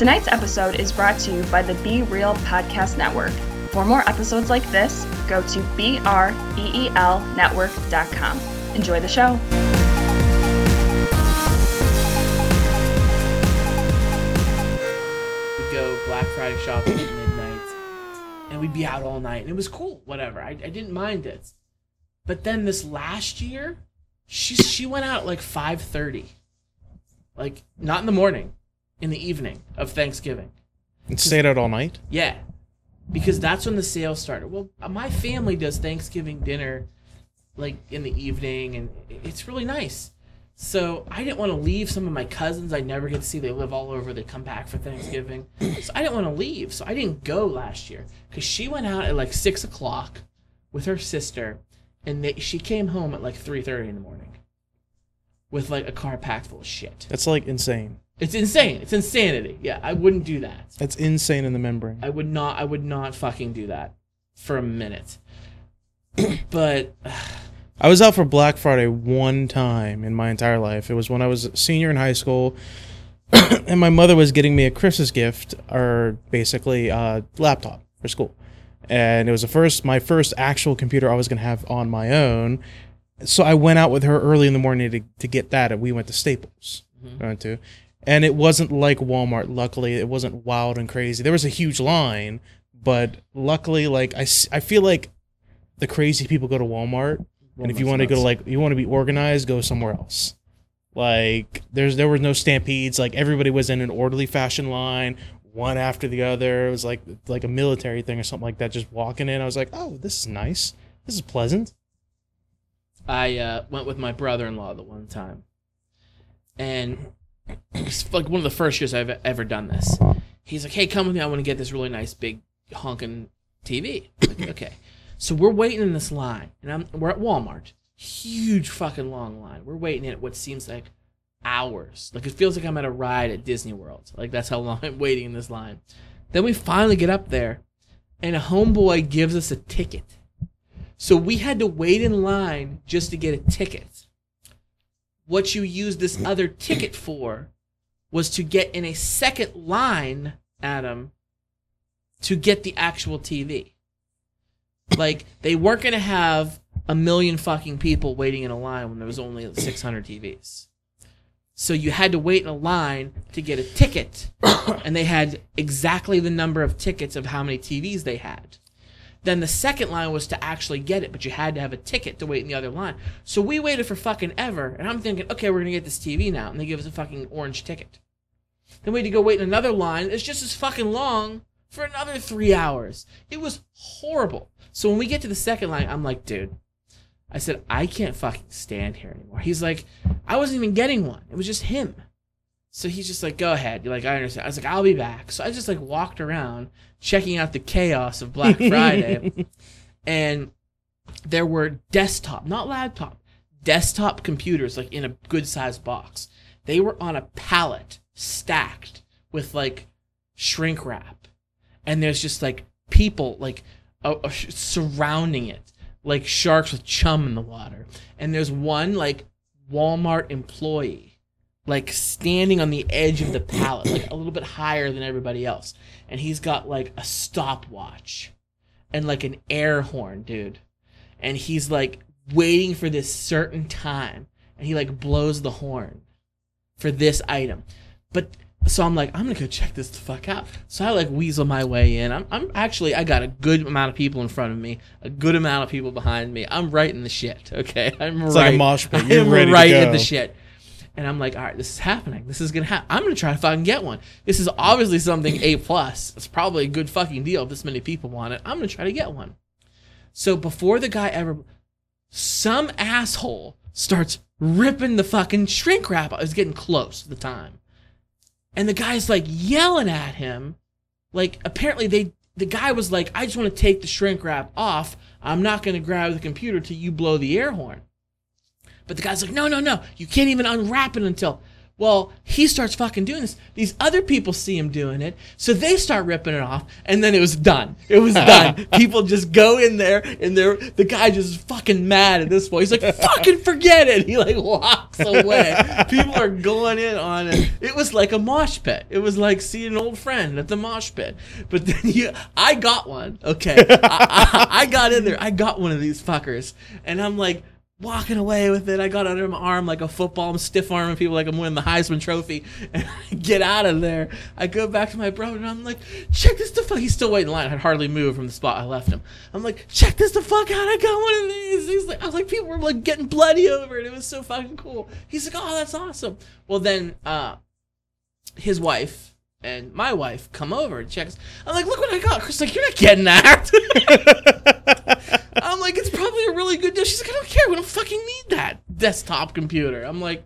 Tonight's episode is brought to you by the Be Real Podcast Network. For more episodes like this, go to BREELnetwork.com. Enjoy the show. We'd go Black Friday shopping at midnight, and we'd be out all night, and it was cool. Whatever, I, I didn't mind it. But then this last year, she she went out at like five thirty, like not in the morning, in the evening of Thanksgiving. And stayed out all night? Yeah, because that's when the sale started. Well, my family does Thanksgiving dinner like in the evening, and it's really nice. So I didn't want to leave some of my cousins I never get to see. They live all over. They come back for Thanksgiving. So I didn't want to leave. So I didn't go last year because she went out at like six o'clock with her sister, and they, she came home at like three thirty in the morning with like a car packed full of shit. That's like insane. It's insane. It's insanity. Yeah, I wouldn't do that. That's insane in the membrane. I would not. I would not fucking do that for a minute. but I was out for Black Friday one time in my entire life. It was when I was a senior in high school, and my mother was getting me a Christmas gift, or basically a laptop for school. And it was the first, my first actual computer I was gonna have on my own. So I went out with her early in the morning to, to get that, and we went to Staples. Mm-hmm. I went to, and it wasn't like Walmart. Luckily, it wasn't wild and crazy. There was a huge line, but luckily, like I, I feel like the crazy people go to Walmart, and if you want to go to like you want to be organized, go somewhere else. Like there's there was no stampedes. Like everybody was in an orderly fashion line, one after the other. It was like like a military thing or something like that. Just walking in, I was like, oh, this is nice. This is pleasant. I uh, went with my brother-in-law the one time, and it's like one of the first years I've ever done this. He's like, "Hey, come with me. I want to get this really nice big honking TV." Like, okay. So we're waiting in this line, and I'm we're at Walmart. Huge fucking long line. We're waiting at what seems like hours. Like it feels like I'm at a ride at Disney World. Like that's how long I'm waiting in this line. Then we finally get up there, and a homeboy gives us a ticket. So we had to wait in line just to get a ticket. What you used this mm. other ticket for was to get in a second line, Adam, to get the actual TV. Like they weren't going to have a million fucking people waiting in a line when there was only 600 TVs. So you had to wait in a line to get a ticket, and they had exactly the number of tickets of how many TVs they had. Then the second line was to actually get it, but you had to have a ticket to wait in the other line. So we waited for fucking ever, and I'm thinking, okay, we're gonna get this TV now, and they give us a fucking orange ticket. Then we had to go wait in another line. It's just as fucking long for another three hours. It was horrible. So when we get to the second line, I'm like, dude, I said, I can't fucking stand here anymore. He's like, I wasn't even getting one. It was just him. So he's just like, go ahead. You're like, I understand. I was like, I'll be back. So I just like walked around checking out the chaos of Black Friday. and there were desktop, not laptop, desktop computers like in a good sized box. They were on a pallet stacked with like shrink wrap. And there's just like people like uh, uh, surrounding it, like sharks with chum in the water. And there's one like Walmart employee like standing on the edge of the pallet, like a little bit higher than everybody else. And he's got like a stopwatch and like an air horn, dude. And he's like waiting for this certain time. And he like blows the horn for this item. But so I'm like, I'm gonna go check this the fuck out. So I like weasel my way in. I'm, I'm actually I got a good amount of people in front of me, a good amount of people behind me. I'm right in the shit. Okay, I'm It's right. like a mosh pit. You're I'm ready to right in the shit. And I'm like, all right, this is happening. This is gonna happen. I'm gonna try to fucking get one. This is obviously something A plus. It's probably a good fucking deal if this many people want it. I'm gonna try to get one. So before the guy ever, some asshole starts ripping the fucking shrink wrap. I was getting close to the time, and the guy's like yelling at him. Like apparently they, the guy was like, I just want to take the shrink wrap off. I'm not gonna grab the computer till you blow the air horn. But the guy's like, no, no, no, you can't even unwrap it until. Well, he starts fucking doing this. These other people see him doing it, so they start ripping it off, and then it was done. It was done. people just go in there, and they're the guy just fucking mad at this point. He's like, "Fucking forget it." He like walks away. people are going in on it. It was like a mosh pit. It was like seeing an old friend at the mosh pit. But then you, I got one. Okay, I, I, I got in there. I got one of these fuckers, and I'm like walking away with it. I got under my arm like a football. I'm stiff arming people like I'm winning the Heisman Trophy. And I get out of there. I go back to my brother and I'm like, check this the fuck. He's still waiting in line. I had hardly moved from the spot I left him. I'm like, check this the fuck out. I got one of these. He's like, I was like, people were like getting bloody over it. It was so fucking cool. He's like, oh, that's awesome. Well, then, uh, his wife and my wife come over and checks. I'm like, look what I got. Chris like, you're not getting that. I'm like, it's probably a really good deal. She's like, I don't care. We don't fucking need that desktop computer. I'm like,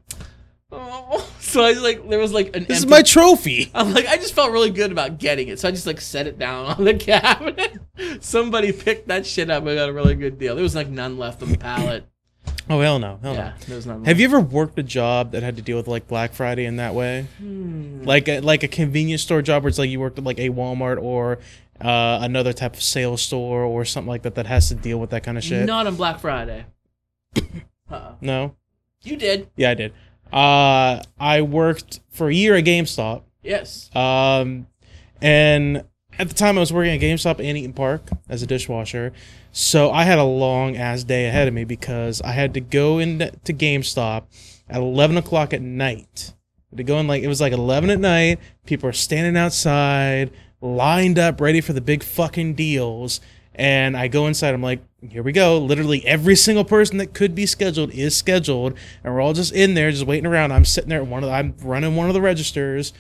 oh. So I was like, there was like an. This is my trophy. I'm like, I just felt really good about getting it, so I just like set it down on the cabinet. Somebody picked that shit up. I got a really good deal. There was like none left on the pallet. Oh hell no, hell Yeah, no. Have you ever worked a job that had to deal with like Black Friday in that way? Hmm. Like a, like a convenience store job where it's like you worked at like a Walmart or uh, another type of sales store or something like that that has to deal with that kind of shit. Not on Black Friday. Uh-uh. No? You did. Yeah, I did. Uh, I worked for a year at GameStop. Yes. Um, and at the time, I was working at GameStop and Eat'n Park as a dishwasher. So I had a long ass day ahead of me because I had to go into GameStop at 11 o'clock at night. To go in like it was like 11 at night. People are standing outside, lined up, ready for the big fucking deals. And I go inside. I'm like, here we go. Literally every single person that could be scheduled is scheduled, and we're all just in there, just waiting around. I'm sitting there. One of the, I'm running one of the registers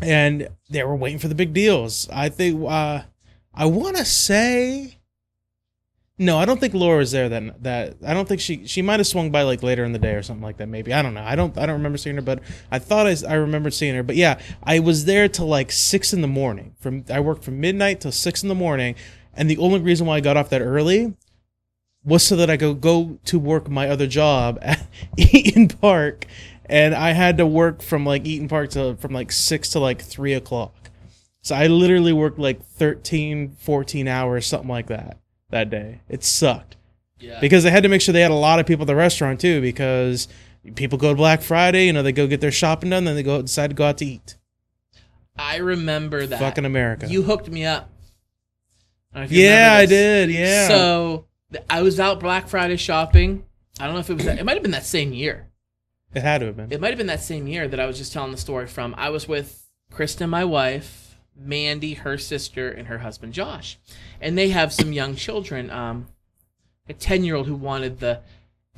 and they were waiting for the big deals. I think uh, I want to say no, I don't think Laura was there. That that I don't think she she might have swung by like later in the day or something like that. Maybe I don't know. I don't I don't remember seeing her, but I thought I, I remembered seeing her. But yeah, I was there till like six in the morning. From I worked from midnight till six in the morning, and the only reason why I got off that early was so that I could go to work my other job at Eat'n Park, and I had to work from like Eat'n Park to from like six to like three o'clock. So I literally worked like 13, 14 hours, something like that, that day. It sucked Yeah. because they had to make sure they had a lot of people at the restaurant too, because people go to Black Friday, you know, they go get their shopping done, then they go decide to go out to eat. I remember that. Fucking America. You hooked me up. I don't know if you yeah, I did. Yeah. So I was out Black Friday shopping. I don't know if it was that. It might have been that same year. it had to have been. It might have been that same year that I was just telling the story from. I was with Krista, my wife, Mandy, her sister, and her husband Josh, and they have some young children. Um, a ten-year-old who wanted the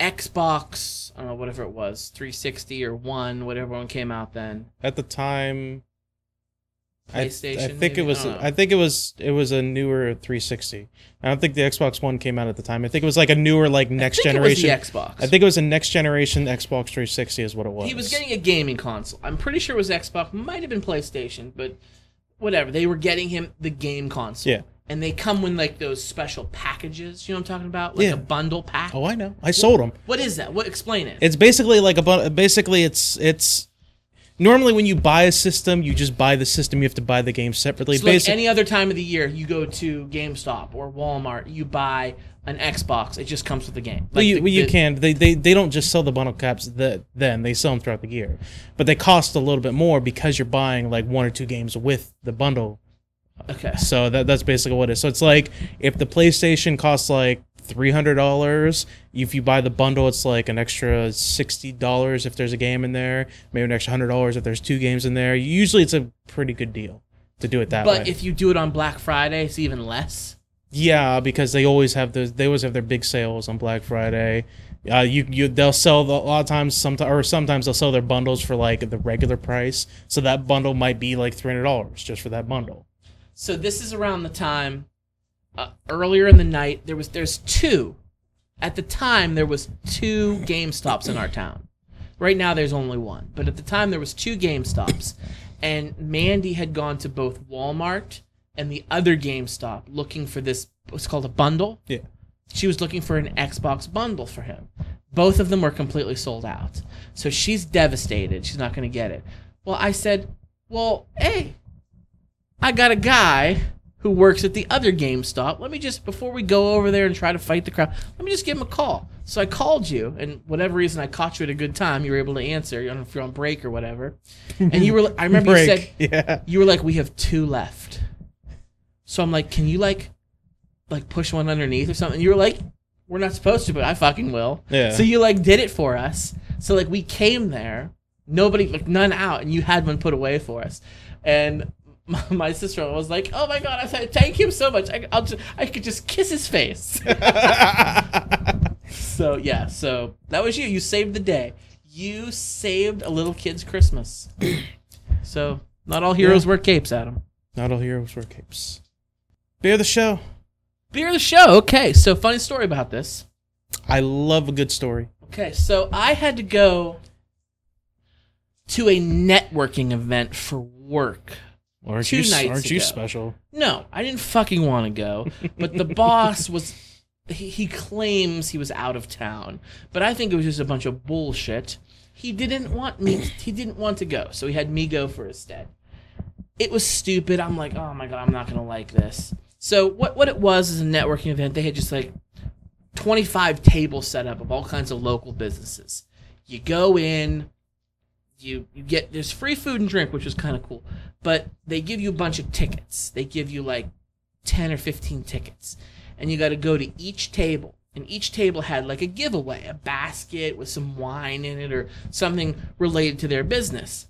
Xbox, I don't know, whatever it was, 360 or one, whatever one came out then. At the time, I, I think maybe? it was. I. I think it was. It was a newer 360. I don't think the Xbox One came out at the time. I think it was like a newer, like next I think it was generation. the Xbox. I think it was a next generation Xbox 360 is what it was. He was getting a gaming console. I'm pretty sure it was Xbox. Might have been PlayStation, but whatever. They were getting him the game console. Yeah. And they come with like those special packages. You know what I'm talking about? Like Yeah. a bundle pack. Oh, I know. I sold them. What is that? What? Explain it. It's basically like a bu- basically it's it's normally when you buy a system, you just buy the system. You have to buy the game separately. so like any other time of the year, you go to GameStop or Walmart, you buy an Xbox. It just comes with the game. well, you, the- well, you the- can. They, they they don't just sell the bundle caps that then they sell them throughout the year, but they cost a little bit more because you're buying like one or two games with the bundle. Okay. So that that's basically what it is. So it's like if the PlayStation costs like three hundred dollars, if you buy the bundle, it's like an extra sixty dollars if there's a game in there, maybe an extra hundred dollars if there's two games in there. Usually, it's a pretty good deal to do it that But way. But if you do it on Black Friday, it's even less. Yeah, because they always have those. They always have their big sales on Black Friday. Uh, you you they'll sell the, a lot of times sometimes or sometimes they'll sell their bundles for like the regular price. So that bundle might be like three hundred dollars just for that bundle. So this is around the time uh, earlier in the night. There was there's two. At the time, there was two Game Stops in our town. Right now, there's only one. But at the time, there was two Game Stops, and Mandy had gone to both Walmart and the other GameStop looking for this. What's called a bundle. Yeah. She was looking for an Xbox bundle for him, Both of them were completely sold out. So she's devastated. She's not going to get it. Well, I said, well, hey, I got a guy who works at the other GameStop. Let me just, before we go over there and try to fight the crowd, let me just give him a call. So I called you, and whatever reason I caught you at a good time, you were able to answer. I don't know if you're on break or whatever. And you were, I remember you said, yeah. you were like, we have two left. So I'm like, can you like, like push one underneath or something? You were like, we're not supposed to, but I fucking will. Yeah. So you like did it for us. So like we came there, nobody, like none out, and you had one put away for us. And my, my sister was like, oh my god, I said thank him so much. I, I'll just, I could just kiss his face. so yeah, so that was you. You saved the day. You saved a little kid's Christmas. so not all heroes wear capes, Adam. Not all heroes wear capes. Beer the show. Beer the show. Okay, so funny story about this. I love a good story. Okay, so I had to go to a networking event for work. Aren't Two you, nights aren't you special? No, I didn't fucking want to go, but the boss was. He, he claims he was out of town, but I think it was just a bunch of bullshit. He didn't want me. He didn't want to go, so he had me go for instead. It was stupid. I'm like, oh my god, I'm not gonna like this. So what what it was is a networking event. They had just like 25 tables set up of all kinds of local businesses. You go in, you you get there's free food and drink, which was kind of cool. But they give you a bunch of tickets. They give you like 10 or 15 tickets. And you got to go to each table. And each table had like a giveaway, a basket with some wine in it or something related to their business.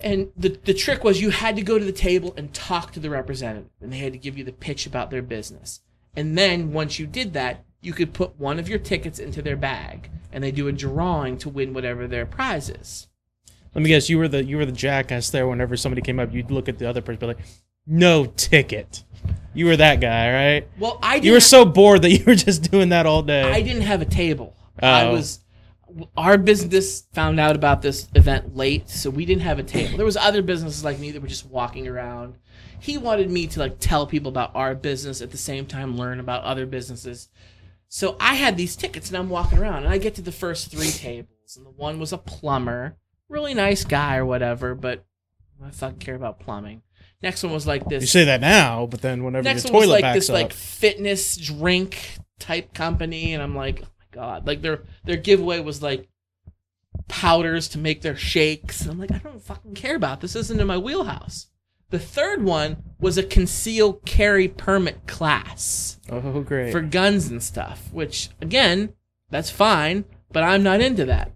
And the, the trick was you had to go to the table and talk to the representative, and they had to give you the pitch about their business. And then once you did that, you could put one of your tickets into their bag, and they do a drawing to win whatever their prize is. Let me guess. You were the you were the jackass there. Whenever somebody came up, you'd look at the other person, and be like, "No ticket." You were that guy, right? Well, I didn't You were so bored that you were just doing that all day. I didn't have a table. I Oh. was our business found out about this event late, so we didn't have a table. There was other businesses like me that were just walking around. He wanted me to like tell people about our business at the same time learn about other businesses. So I had these tickets and I'm walking around and I get to the first three tables and the one was a plumber, really nice guy or whatever, but I fucking care about plumbing. Next one was like this you say that now, but then whenever next your one was like backs this up, like fitness drink type company and i'm like god like their their giveaway was like powders to make their shakes and i'm like i don't fucking care about this isn't in my wheelhouse the third one was a concealed carry permit class oh great. for guns and stuff which again that's fine but i'm not into that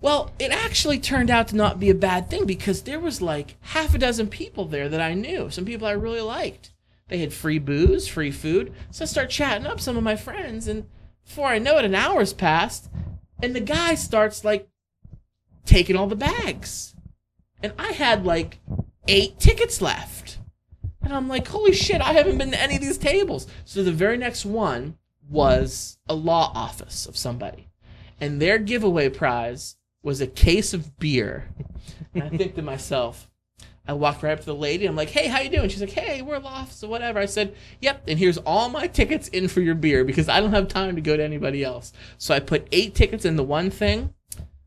well, it actually turned out to not be a bad thing because there was like half a dozen people there that I knew, some people I really liked. They had free booze, free food. So I start chatting up some of my friends, and before I know it, an hour's passed, and the guy starts like taking all the bags. And I had like eight tickets left. And I'm like, holy shit, I haven't been to any of these tables. So the very next one was a law office of somebody. And their giveaway prize was a case of beer. And I think to myself, I walked right up to the lady. I'm like, "Hey, how you doing?" She's like, "Hey, we're office or whatever." I said, "Yep." And here's all my tickets in for your beer because I don't have time to go to anybody else. So I put eight tickets in the one thing.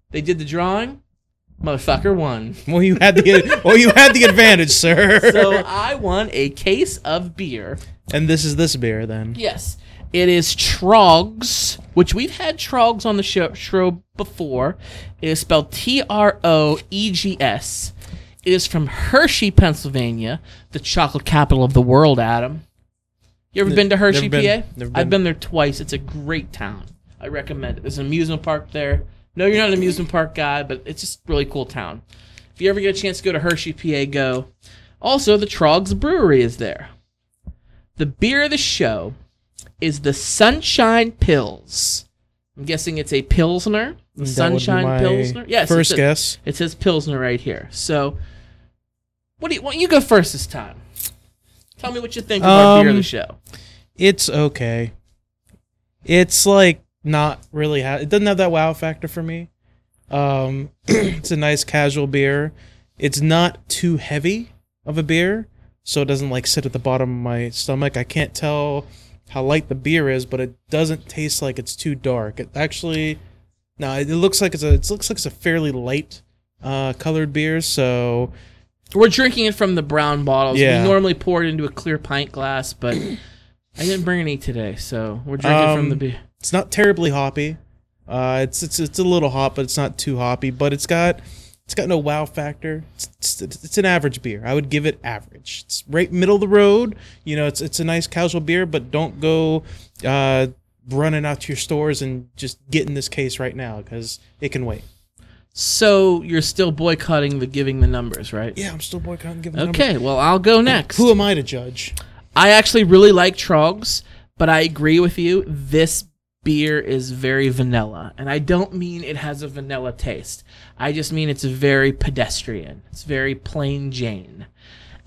They did the drawing. Motherfucker won. well, you had the well, you had the advantage, sir. So I won a case of beer. and this is this beer then. Yes, it is Troegs, which we've had Troegs on the show, show before. It is spelled T R O E G S. It is from Hershey, Pennsylvania, the chocolate capital of the world. Adam, you ever N- been to Hershey, been. PA? Never I've been. been there twice. It's a great town. I recommend it. There's an amusement park there. No, you're not an amusement park guy, but it's just a really cool town. If you ever get a chance to go to Hershey, PA, go. Also, the Troegs Brewery is there. The beer of the show is the Sunshine Pils. I'm guessing it's a Pilsner. The That Sunshine Pilsner. Yes. First it says, guess. It says Pilsner right here. So, what do you? Why you go first this time? Tell me what you think of our beer of the Um, show. It's okay. It's like not really. Ha- it doesn't have that wow factor for me. Um, it's a nice casual beer. It's not too heavy of a beer, so it doesn't like sit at the bottom of my stomach. I can't tell how light the beer is, but it doesn't taste like it's too dark. It actually, no, it looks like it's a it looks like it's a fairly light uh, colored beer. So We're drinking it from the brown bottles. Yeah. We normally pour it into a clear pint glass, but I didn't bring any today, so we're drinking from the Um, beer. it's not terribly hoppy. Uh, it's it's it's a little hot, but it's not too hoppy. But it's got it's got no wow factor. It's, it's, it's an average beer. I would give it average. It's right middle of the road. You know, it's it's a nice casual beer, but don't go uh, running out to your stores and just getting this case right now because it can wait. So you're still boycotting the giving the numbers, right? Yeah, I'm still boycotting. Giving numbers. Okay, well I'll go next. Who am I to judge? I actually really like Troegs, but I agree with you. This beer is very vanilla, and I don't mean it has a vanilla taste. I just mean it's very pedestrian. It's very plain Jane,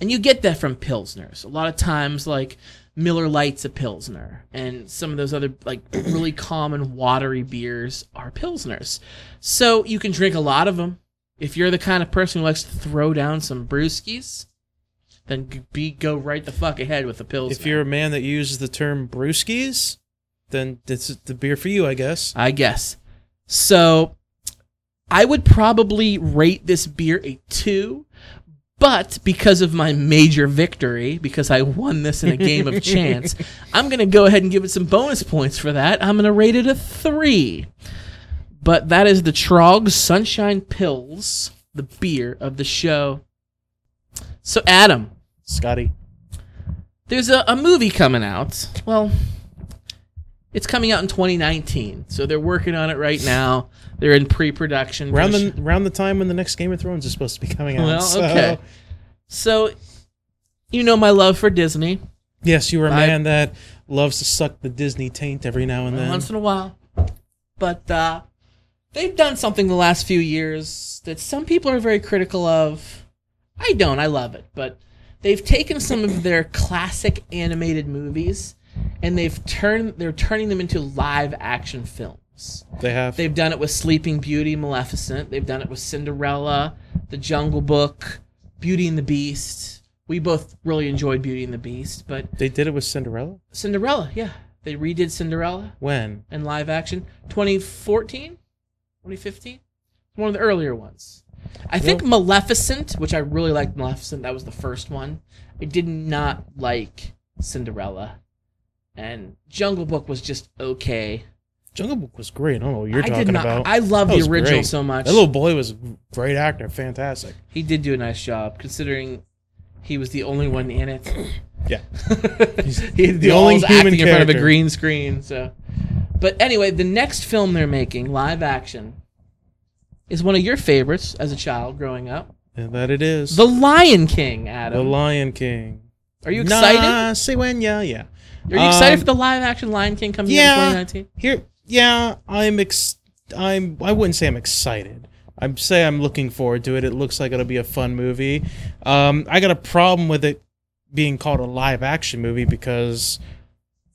and you get that from pilsners. A lot of times, like Miller Lite's a pilsner, and some of those other like really common watery beers are pilsners. So you can drink a lot of them. If you're the kind of person who likes to throw down some brewskis, then be go right the fuck ahead with the pills. If you're a man that uses the term brewskis, then this is the beer for you, I guess. I guess. So I would probably rate this beer a two, but because of my major victory, because I won this in a game of chance, I'm gonna go ahead and give it some bonus points for that. I'm gonna rate it a three. But that is the Troegs Sunshine Pils, the beer of the show. So Adam, Scotty. there's a, a movie coming out. Well, it's coming out in 2019, so they're working on it right now. They're in pre-production. Around the around the time when the next Game of Thrones is supposed to be coming out. Well, so- okay. So, you know my love for Disney. Yes, you are a I- man that loves to suck the Disney taint every now and then. once in a while. But uh, they've done something the last few years that some people are very critical of. I don't. I love it. But they've taken some of their classic animated movies and they've turned they're turning them into live action films. They have. They've done it with Sleeping Beauty, Maleficent. They've done it with Cinderella, The Jungle Book, Beauty and the Beast. We both really enjoyed Beauty and the Beast, but they did it with Cinderella. Cinderella, yeah. They redid Cinderella When? in live action 2014 2015 one of the earlier ones i think maleficent which i really liked maleficent that was the first one i did not like cinderella and jungle book was just okay Jungle Book was great. I don't know what you're i talking did not about. i love That the was original great. so much that little boy was a great actor. Fantastic. he did do a nice job considering he was the only one in it Yeah. he the only human acting in front of a character. green screen. So, but anyway, the next film they're making, live action, is one of your favorites as a child growing up, And that it is. The Lion King. Adam. The Adam, Lion King. are you excited? Nah, say when? Yeah, yeah. Are you excited Um, for the live action Lion King coming yeah. in 2019? Here, yeah, I'm ex. I'm. I wouldn't say I'm excited. I'd say I'm looking forward to it. It looks like it'll be a fun movie. Um, I got a problem with it being called a live action movie because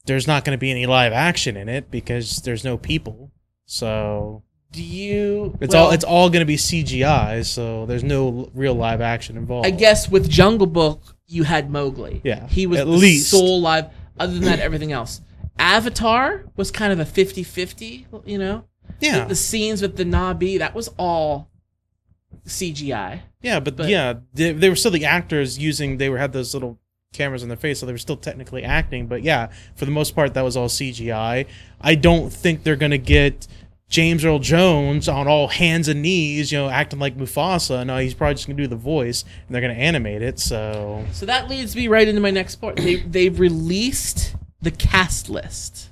there's not going to be any live action in it because there's no people. So Do you? it's well, all it's all going to be CGI. So there's no real live action involved. I guess with Jungle Book, you had Mowgli. Yeah, he was at the least. sole live. Other than that, everything else. Avatar was kind of a 50-50, You know, Yeah, the, the scenes with the Na'vi that was all CGI. Yeah, but, But- yeah, they, they were still the actors using. They were had those little cameras on their face, so they were still technically acting. But yeah, for the most part, that was all CGI. I don't think they're gonna get James Earl Jones on all hands and knees, you know, acting like Mufasa. No, he's probably just gonna do the voice, and they're gonna animate it. So So that leads me right into my next point. They they've released the cast list,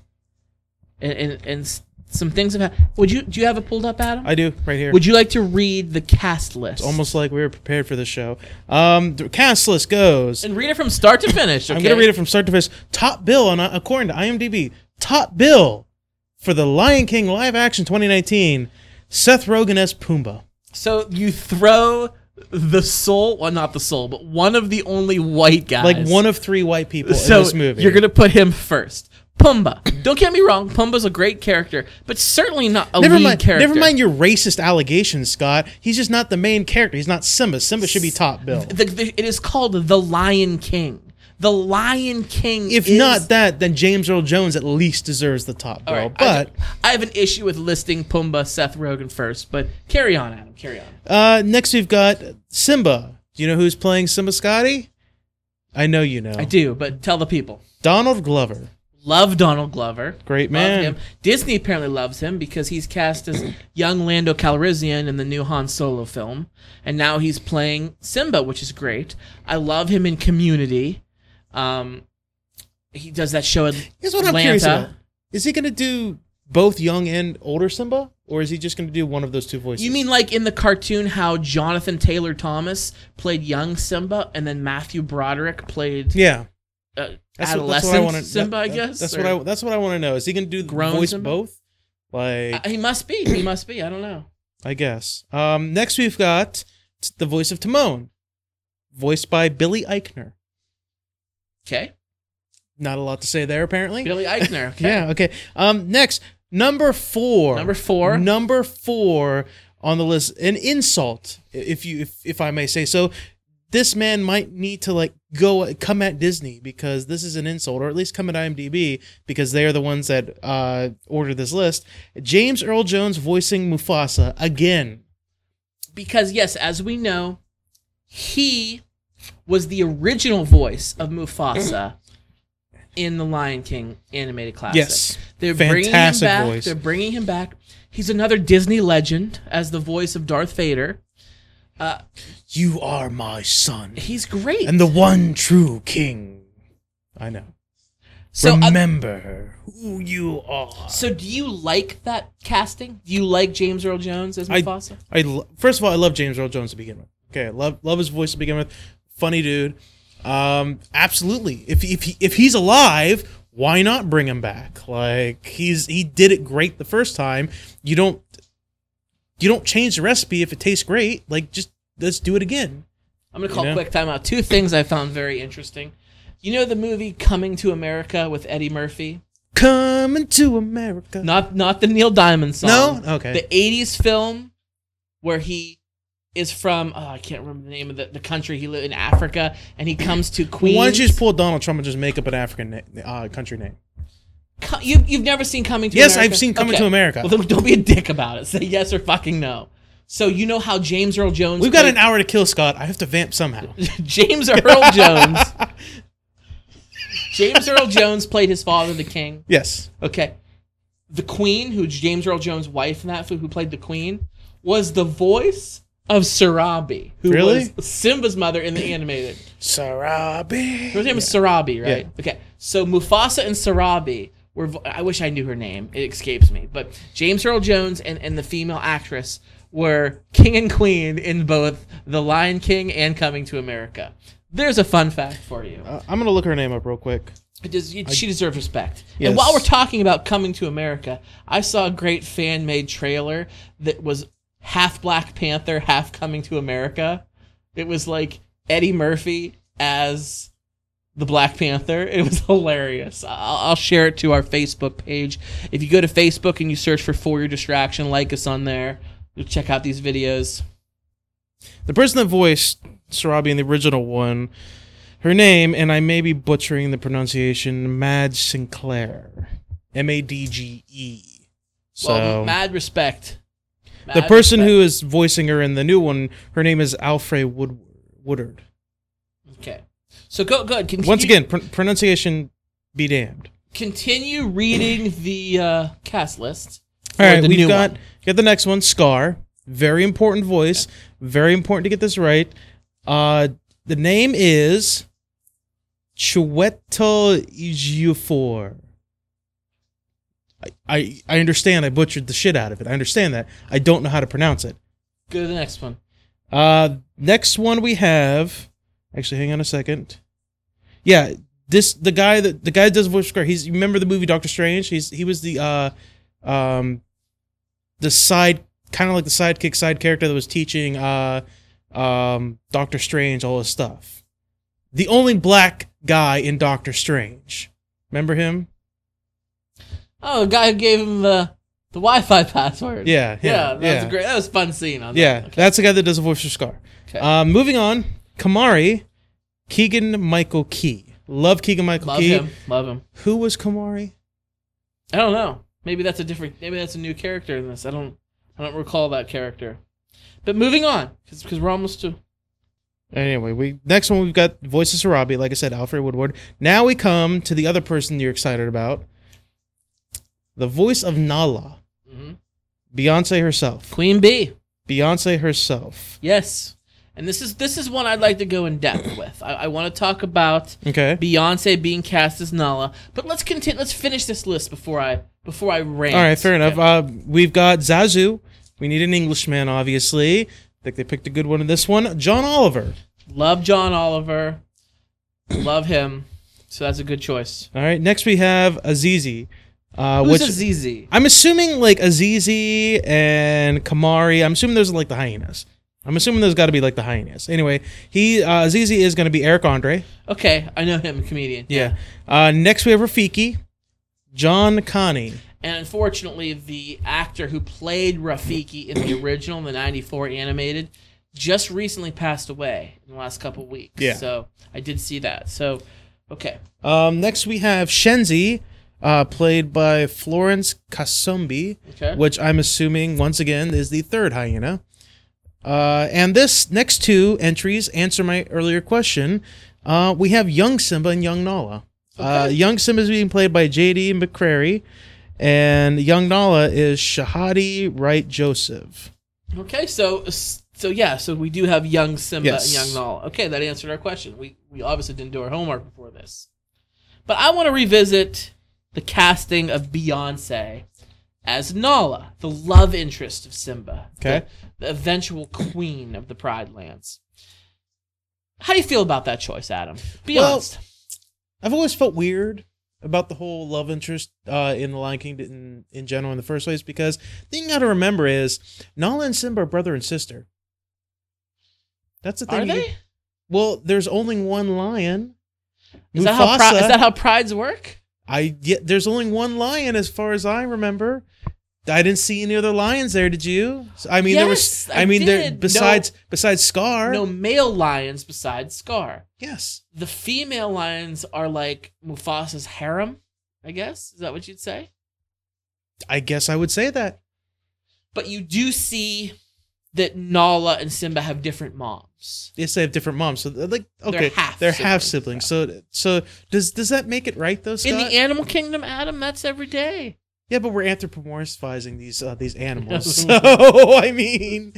and and, and some things have. happened. Would you do you have it pulled up, Adam? I do right here. Would you like to read the cast list? Almost like we were prepared for the show. Um, the cast list goes. and read it from start to finish. Okay? I'm gonna read it from start to finish. Top bill on according to IMDb. Top bill for the Lion King live action 2019. Seth Rogen as Pumbaa. So you throw the soul, well, not the soul, but one of the only white guys. Like one of three white people so in this movie. you're gonna put him first. Pumbaa. Don't get me wrong. Pumbaa's a great character, but certainly not a never lead mind. character. Never mind your racist allegations, Scott. He's just not the main character. He's not Simba. Simba should be top bill. The, the, it is called The Lion King. The Lion King. If is- not that, then James Earl Jones at least deserves the top bill. right, but I, I have an issue with listing Pumbaa, Seth Rogen first, but carry on, Adam. Carry on. uh, next we've got Simba. Do you know who's playing Simba Scotty? I know you know. I do, but tell the people. Donald Glover. Love Donald Glover. Great man. Disney apparently loves him because he's cast as young Lando Calrissian in the new Han Solo film, and now he's playing Simba, which is great. I love him in Community. Um, he does that show. Here's what I'm curious about. Is he going to do both young and older Simba? Or is he just going to do one of those two voices? You mean like in the cartoon how Jonathan Taylor Thomas played young Simba and then Matthew Broderick played Yeah. uh, That's what, that's what I want to Simba? I guess That's or- what I that's what I want to know. Is he going to do Grown voice Simba? both? Like Uh, he must be. He must be. I don't know. I guess. Um, next, we've got t- the voice of Timon, voiced by Billy Eichner. Okay, Not a lot to say there, apparently. Billy Eichner. Okay. Yeah. Okay. Um, next, number four. Number four. Number four on the list. An insult, if you, if, if I may say so. This man might need to like go come at Disney because this is an insult, or at least come at IMDb because they are the ones that uh, ordered this list. James Earl Jones voicing Mufasa again. because yes, as we know, he was the original voice of Mufasa in the Lion King animated classic. Yes. they're bringing him back. voice. They're bringing him back. He's another Disney legend as the voice of Darth Vader. Uh, You are my son he's great. and the one true king. I know. so, uh, Remember who you are. so do you like that casting? Do you like James Earl Jones as I- Mufasa? I lo- first of all, I love James Earl Jones to begin with. Okay, I love love his voice to begin with. Funny dude. Um, absolutely. If if he, if he's alive, why not bring him back? Like he's he did it great the first time. You don't you don't change the recipe if it tastes great. Like just let's do it again. I'm gonna call You know? quick timeout. Two things I found very interesting. You know the movie Coming to America with Eddie Murphy? Coming to America. Not not the Neil Diamond song. No? Okay. The '80s film where he is from. Oh, I can't remember the name of the, the country he lived in Africa, and he comes to Queens. Why don't you just pull Donald Trump and just make up an African na- uh, country name? Co- you you've never seen Coming to Yes, America? Yes, I've seen Coming Okay. to America. Well, don't be a dick about it. Say yes or fucking no. So you know how James Earl Jones. We've got played- an hour to kill, Scott. I have to vamp somehow. James Earl Jones. James Earl Jones played his father, the king. yes. Okay. The Queen, who's James Earl Jones' wife in that film, who played the Queen, was the voice of Sarabi, who Really? was Simba's mother in the animated. Sarabi. Her name is Sarabi, right? Yeah. Okay. So Mufasa and Sarabi were. I wish I knew her name. It escapes me. But James Earl Jones and, and the female actress were king and queen in both The Lion King and Coming to America. There's a fun fact for you. Uh, I'm gonna look her name up real quick. Does, she deserves respect. Yes. And while we're talking about coming to America, I saw a great fan made trailer that was half Black Panther, half coming to America. It was like Eddie Murphy as the Black Panther. It was hilarious. I'll, I'll share it to our Facebook page. If you go to Facebook and you search for For Your Distraction, like us on there. You'll check out these videos. The person that voiced Sarabi in the original one, her name, and I may be butchering the pronunciation, Madge Sinclair, M A D G E. So well, mad respect. The person who is voicing her in the new one, her name is Alfred Wood- Woodard. Okay. So go, go ahead. Continue. Once again, pr- pronunciation be damned. continue reading the uh, cast list. All right, we've got one. got the next one, Scar. Very important voice. Very important to get this right. Uh, the name is Chiwetel Ejiofor. I, I I understand. I butchered the shit out of it. I understand that. I don't know how to pronounce it. Go to the next one. Uh, next one we have. Actually, hang on a second. Yeah, this the guy that the guy that does voice. He's you remember the movie Doctor Strange. He's he was the uh, um, the side kind of like the sidekick side character that was teaching uh, um, Doctor Strange all his stuff. The only black guy in Doctor Strange. Remember him? Oh, a guy who gave him the the Wi-Fi password. Yeah, yeah, yeah, that yeah. was a great. That was a fun scene on Yeah, that. Okay. that's the guy that does the voice for Scar. Okay. Um, moving on, Kamari, Keegan Michael Key. Love Keegan Michael Love Key. Love him. Love him. Who was Kamari? I don't know. Maybe that's a different. Maybe that's a new character in this. I don't. I don't recall that character. But moving on, because we're almost to. Anyway, we next one we've got Voices of Robbie. Like I said, Alfred Woodward. Now we come to the other person you're excited about. The voice of Nala, Mhm. Beyonce herself. Queen Bee. Beyonce herself. Yes. And this is this is one I'd like to go in depth with. I, I want to talk about Okay. Beyonce being cast as Nala, but let's continue. Let's finish this list before I before I rant. All right, fair enough. Okay. Uh, we've got Zazu. We need an Englishman, obviously. I think they picked a good one in this one. John Oliver. Love John Oliver. Love him. So that's a good choice. All right. Next we have Azizi. Uh, Who's which Azizi? I'm assuming like Azizi and Kamari. I'm assuming those are like the hyenas. I'm assuming those got to be like the hyenas. Anyway, he uh, Azizi is going to be Eric Andre. Okay, I know him, comedian. Yeah. Uh, next we have Rafiki, John Kani. And unfortunately, the actor who played Rafiki in the original, the '94 animated, just recently passed away in the last couple weeks. Yeah. So I did see that. So, okay. Um, next we have Shenzi, uh, played by Florence Kasumba. Okay. which I'm assuming once again is the third hyena. Uh, and this next two entries answer my earlier question. Uh, we have young Simba and young Nala. Uh, Okay. young Simba is being played by J.D. McCrary, and young Nala is Shahadi Wright Joseph. Okay. So, so yeah. So we do have young Simba Yes. and young Nala. Okay, that answered our question. We we obviously didn't do our homework before this, but I want to revisit the casting of Beyonce as Nala, the love interest of Simba. Okay. The, the eventual queen of the Pride Lands. How do you feel about that choice, Adam? Be Well, honest. I've always felt weird about the whole love interest uh, in the Lion King in, in general in the first place because the thing you got to remember is Nala and Simba are brother and sister. That's the thing. Are they? Well, there's only one lion. Is that, how pri- is that how prides work? I yeah, there's only one lion as far as I remember. I didn't see any other lions there. Did you? I mean, there was. I I, mean, there did. besides besides Scar. No male lions besides Scar. Yes. The female lions are like Mufasa's harem, I guess. Is that what you'd say? I guess I would say that. But you do see that Nala and Simba have different moms. Yes, they have different moms. So they're like okay, half they're half siblings, siblings. So so does does that make it right though, Scott? In the animal kingdom, Adam, that's every day. yeah, but we're anthropomorphizing these uh, these animals. so I mean,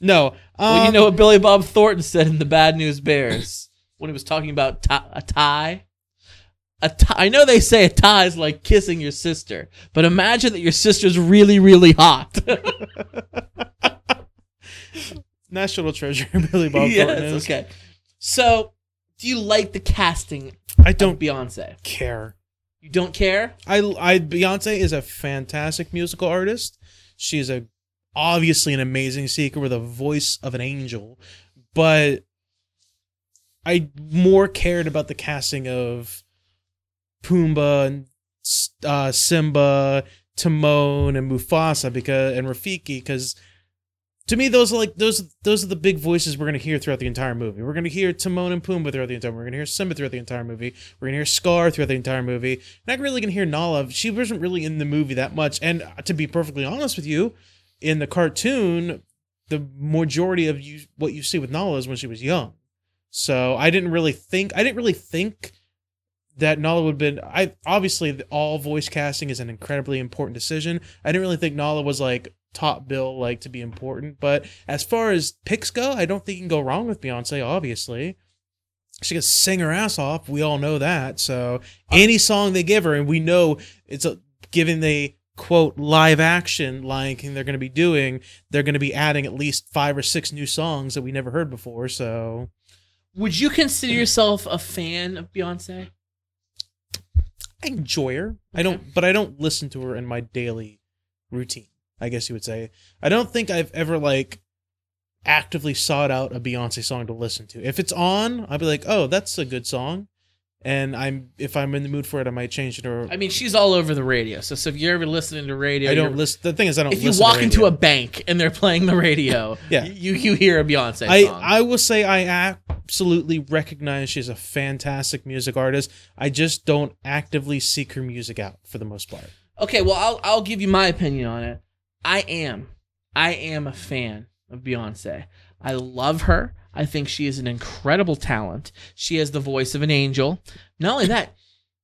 no. Um, well, you know what Billy Bob Thornton said in The Bad News Bears when he was talking about ti- a tie? A tie. I know they say a tie is like kissing your sister, but imagine that your sister's really, really hot. National treasure, Billy Bob Thornton yes, is. okay. So, do you like the casting I don't Beyonce? care. You don't care? I, I Beyonce is a fantastic musical artist. She's a obviously an amazing seeker with a voice of an angel, but I more cared about the casting of Pumbaa and uh, Simba, Timon, and Mufasa because and Rafiki because to me those are like those those are the big voices we're gonna hear throughout the entire movie. We're gonna hear Timon and Pumbaa throughout the entire. Movie, we're gonna hear Simba throughout the entire movie. We're gonna hear Scar throughout the entire movie. Not really gonna hear Nala. She wasn't really in the movie that much. And uh, to be perfectly honest with you, in the cartoon, the majority of you what you see with Nala is when she was young. So I didn't really think I didn't really think that Nala would have been I obviously all voice casting is an incredibly important decision. I didn't really think Nala was like top bill like to be important, but as far as picks go, I don't think you can go wrong with Beyonce obviously. She can sing her ass off. We all know that. So any song they give her, and we know it's a given the quote live action Lion King they're going to be doing, they're going to be adding at least five or six new songs that we never heard before. So Would you consider yourself a fan of Beyonce? I enjoy her. I don't, but I don't listen to her in my daily routine. I guess you would say. I don't think I've ever like actively sought out a Beyonce song to listen to. If it's on, I'll be like, oh, that's a good song. And I'm if I'm in the mood for it, I might change it. Or I mean, she's all over the radio. So, so if you're ever listening to radio, I don't listen. The thing is, I don't. If you walk to into a bank and they're playing the radio, Yeah. you you hear a Beyonce I song. I will say I absolutely recognize she's a fantastic music artist. I just don't actively seek her music out for the most part. Okay, well, I'll I'll give you my opinion on it. I am, I am a fan of Beyonce. I love her. I think she is an incredible talent. She has the voice of an angel. Not only that,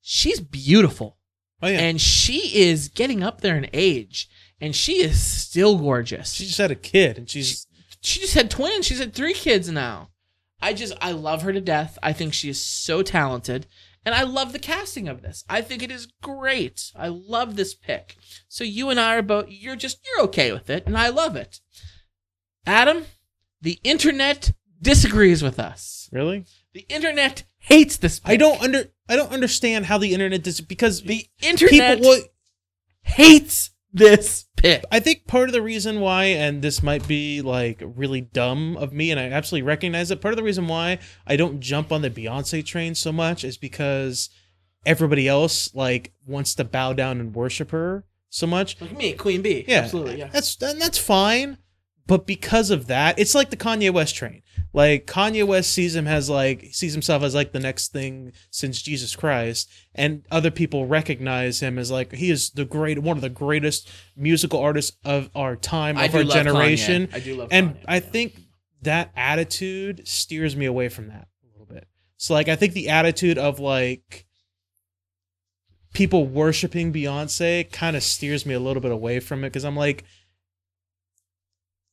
she's beautiful, Oh yeah, and she is getting up there in age, and she is still gorgeous. she just had a kid, and she's she just had twins. She's had three kids now. I just I love her to death. I think she is so talented, and I love the casting of this. I think it is great. I love this pick. So you and I are both you're just you're okay with it, and I love it. Adam, the internet disagrees with us. really. The internet hates this. Pick. I don't under I don't understand how the internet does because The internet people. Hates this pick. I think part of the reason why, and this might be like really dumb of me, and I absolutely recognize it. Part of the reason why I don't jump on the Beyonce train so much is because everybody else like wants to bow down and worship her so much. Like me, Queen Bee. Yeah, absolutely. Yeah. That's and that's fine, but because of that, it's like the Kanye West train. Like Kanye West sees him as like sees himself as like the next thing since Jesus Christ, and other people recognize him as like he is the great one of the greatest musical artists of our time I of our generation. Kanye. I do love and Kanye. I think that attitude steers me away from that a little bit. So like I think the attitude of like people worshiping Beyonce kind of steers me a little bit away from it because I'm like,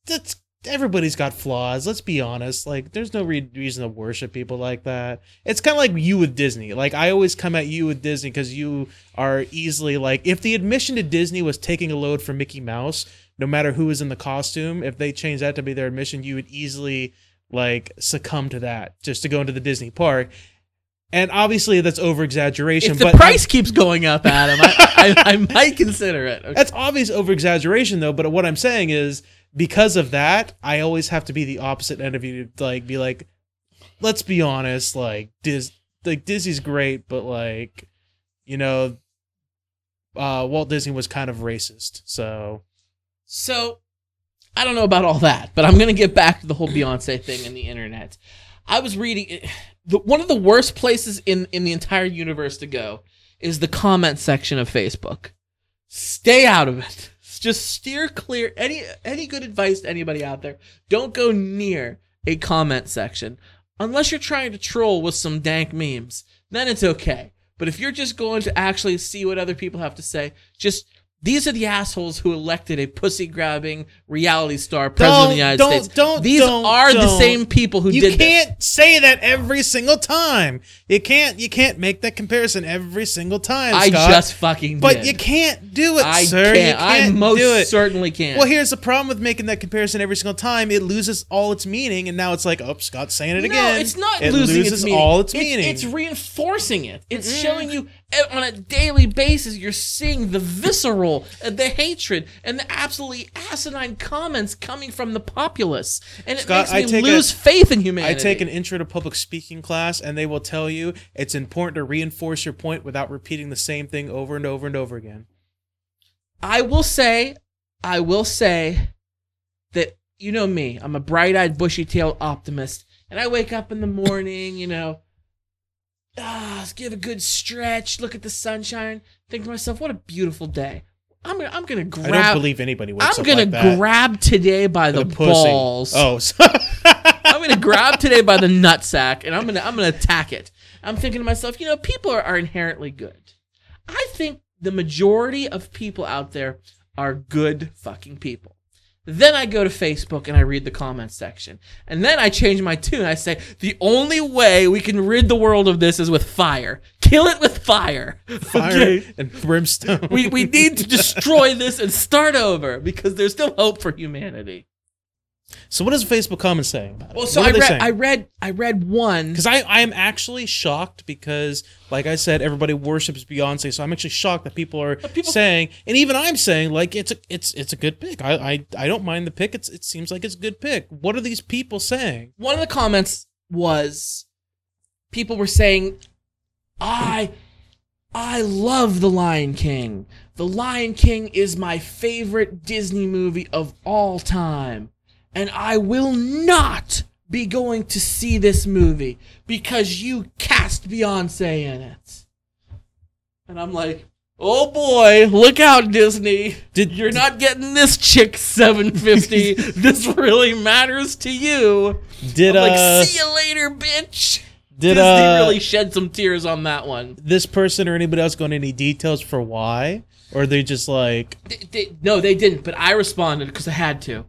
that's everybody's got flaws. Let's be honest. Like, there's no re- reason to worship people like that. It's kind of like you with Disney. Like, I always come at you with Disney because you are easily like, if the admission to Disney was taking a load from Mickey Mouse, no matter who was in the costume, if they changed that to be their admission, you would easily like succumb to that just to go into the Disney park. And obviously, that's over exaggeration. If the but price keeps going up, Adam, I, I, I might consider it. Okay. that's obvious over exaggeration, though. But what I'm saying is, because of that, I always have to be the opposite end of you to like be like, let's be honest, like Dis, like Disney's great, but like, you know, uh, Walt Disney was kind of racist, so So, I don't know about all that, but I'm gonna get back to the whole Beyonce thing and the internet. I was reading the one of the worst places in in the entire universe to go is the comment section of Facebook. Stay out of it. Just steer clear. Any any good advice to anybody out there? Don't go near a comment section unless you're trying to troll with some dank memes. Then it's okay. But if you're just going to actually see what other people have to say, just these are the assholes who elected a pussy grabbing reality star president of the Don't- United don't- States. don't- these don't- are the don't. same people who you did this. You can't say that every single time. You can't. You can't make that comparison every single time. I Scott. just fucking But did. you can't do it, I sir. can't. You can't most do it. certainly can't. Well, here's the problem with making that comparison every single time. It loses all its meaning, and now it's like, oh, Scott's saying it again. No, it's not it losing loses its meaning. all its It's- meaning. It's reinforcing it. It's mm-hmm. showing you on a daily basis. You're seeing the visceral, uh, the hatred, and the absolutely asinine comments coming from the populace, and it Scott, I makes me lose a- faith in humanity. I take an intro to public speaking class, and they will tell you it's important to reinforce your point without repeating the same thing over and over and over again. I will say, I will say that you know me. I'm a bright-eyed, bushy-tailed optimist, and I wake up in the morning, you know, ah, let's give a good stretch, look at the sunshine, think to myself, what a beautiful day. I'm gonna, I'm gonna grab. I don't believe anybody wakes I'm gonna like grab today by the, The balls. Oh, so- I'm gonna grab today by the nutsack and I'm gonna I'm gonna attack it. I'm thinking to myself, you know, people are, are inherently good. I think the majority of people out there are good fucking people. Then I go to Facebook and I read the comments section. And then I change my tune. I say, the only way we can rid the world of this is with fire. Kill it with fire. fire Okay? and brimstone. We, we need to destroy this and start over because there's still hope for humanity. So, what does the Facebook comment saying about it? Well, so I read. I read, I read one. Because I, I am actually shocked because, like I said, everybody worships Beyonce. So I'm actually shocked that people are people- saying, and even I'm saying, like it's a it's it's a good pick. I I, I don't mind the pick. It's it seems like it's a good pick. What are these people saying? one of the comments was people were saying i i love the lion king the lion king is my favorite disney movie of all time and i will not be going to see this movie because you cast Beyonce in it. And I'm like, oh boy, look out, Disney. Did- You're not getting this chick 750. this really matters to you. Did I'm like, uh see you later, bitch. did Disney uh really shed some tears on that one. this person or anybody else go into any details for why? Or are they just like They, they, no, they didn't, but I responded because I had to.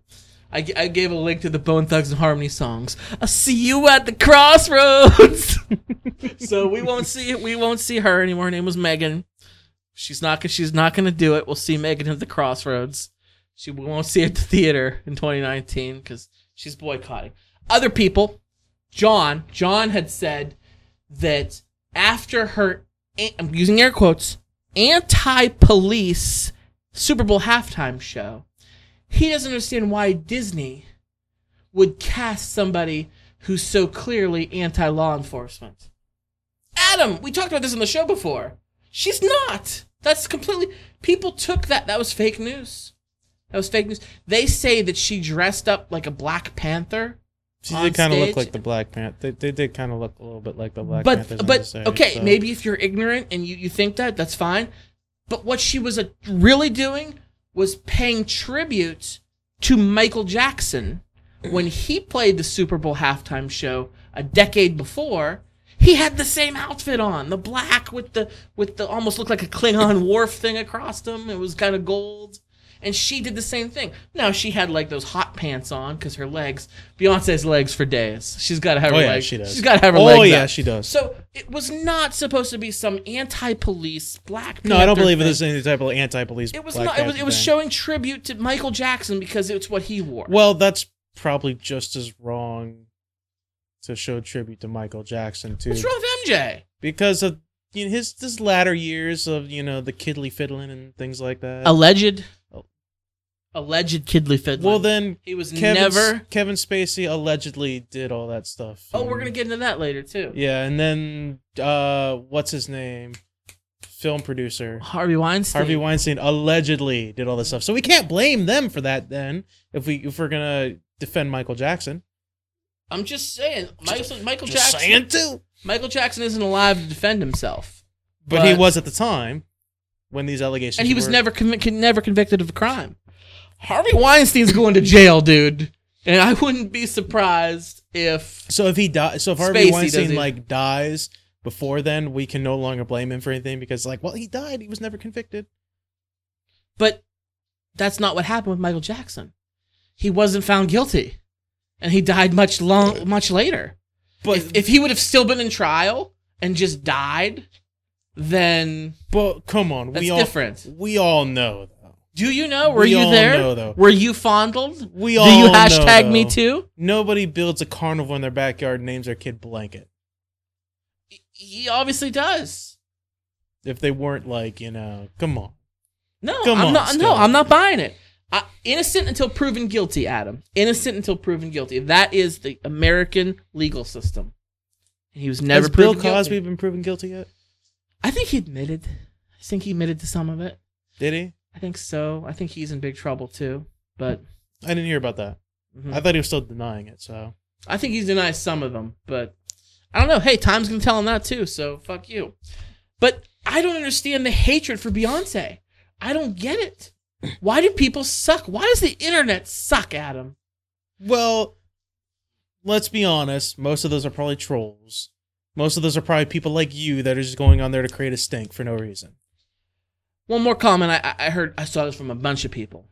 I, I gave a link to the Bone Thugs and Harmony songs. I'll see you at the crossroads. so we won't see we won't see her anymore. Her name was Megan. She's not gonna- she's not to do it. We'll see Megan at the crossroads. She we won't see at the theater in 2019 because she's boycotting. Other people, John John had said that after her I'm using air quotes anti-police Super Bowl halftime show, he doesn't understand why Disney would cast somebody who's so clearly anti-law enforcement. Adam, we talked about this on the show before. She's not. That's completely. People took that. That was fake news. That was fake news. They say that she dressed up like a Black Panther. she did kind of look like the Black Panther. They, they did kind of look a little bit like the Black but Panthers. but okay, so- maybe if you're ignorant and you, you think that, that's fine. But what she was uh, really doing was paying tribute to Michael Jackson when he played the Super Bowl halftime show a decade before. He had the same outfit on, the black with the with the almost looked like a Klingon Worf thing across him. It was kind of gold. And she did the same thing. Now she had like those hot pants on because her legs, Beyonce's legs for days. She's got to have Oh, her yeah, legs. she does. She's got to have her Oh, legs. yeah, up. she does. So it was not supposed to be some anti-police black. No, I don't believe thing. there's any type of anti-police. It was Black not. It was. It was showing tribute to Michael Jackson because it's what he wore. Well, that's probably just as wrong to show tribute to Michael Jackson too, What's wrong with MJ? because of you know, his his latter years of you know the kiddly fiddling and things like that. Alleged. Alleged kidly fiddling. well, then he was Kevin, never. Kevin Spacey allegedly did all that stuff. Oh, we're gonna get into that later too. Yeah, and then uh, what's his name? Film producer Harvey Weinstein. Harvey Weinstein allegedly did all this stuff. So we can't blame them for that. Then, if we if we're gonna defend Michael Jackson, I'm just saying, Michael, Michael just Jackson. saying too. Michael Jackson isn't alive to defend himself, But, he was at the time when these allegations. and he was never convi- con- never convicted of a crime. Harvey Weinstein's going to jail, dude, and I wouldn't be surprised if So if he dies, so if Harvey Spacey Weinstein doesn't- like dies before then, we can no longer blame him for anything because like, well, he died. He was never convicted. But that's not what happened with Michael Jackson. He wasn't found guilty, and he died much long, much later. But if, if he would have still been in trial and just died, then but come on, that's we all different. we all know. Do you know? Were We you there? know, though. Were you fondled? We all. Do you know, hashtag me too? Nobody builds a carnival in their backyard and names their kid blanket. He obviously does. If they weren't like, you know, come on. No, Come I'm on, not. No, I'm not buying it. I, innocent until proven guilty, Adam. Innocent until proven guilty. That is the American legal system. He was never Has Bill Cosby guilty. been proven guilty yet? I think he admitted. I think he admitted to some of it. Did he? I think so. I think he's in big trouble too. But I didn't hear about that. mhm. I thought he was still denying it. So I think he's denied some of them. But I don't know. Hey, time's gonna tell him that too. So fuck you. But I don't understand the hatred for Beyonce. I don't get it. Why do people suck? Why does the internet suck, Adam? Well, let's be honest. Most of those are probably trolls. Most of those are probably people like you that are just going on there to create a stink for no reason. One more comment I, I heard, I saw this from a bunch of people.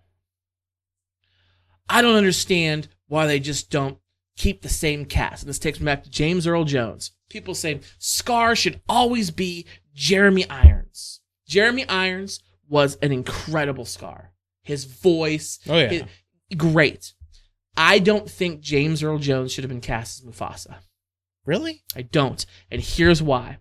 I don't understand why they just don't keep the same cast. And this takes me back to James Earl Jones. People saying Scar should always be Jeremy Irons. Jeremy Irons was an incredible Scar. His voice, Oh yeah. his- great. I don't think James Earl Jones should have been cast as Mufasa. really? I don't. And here's why.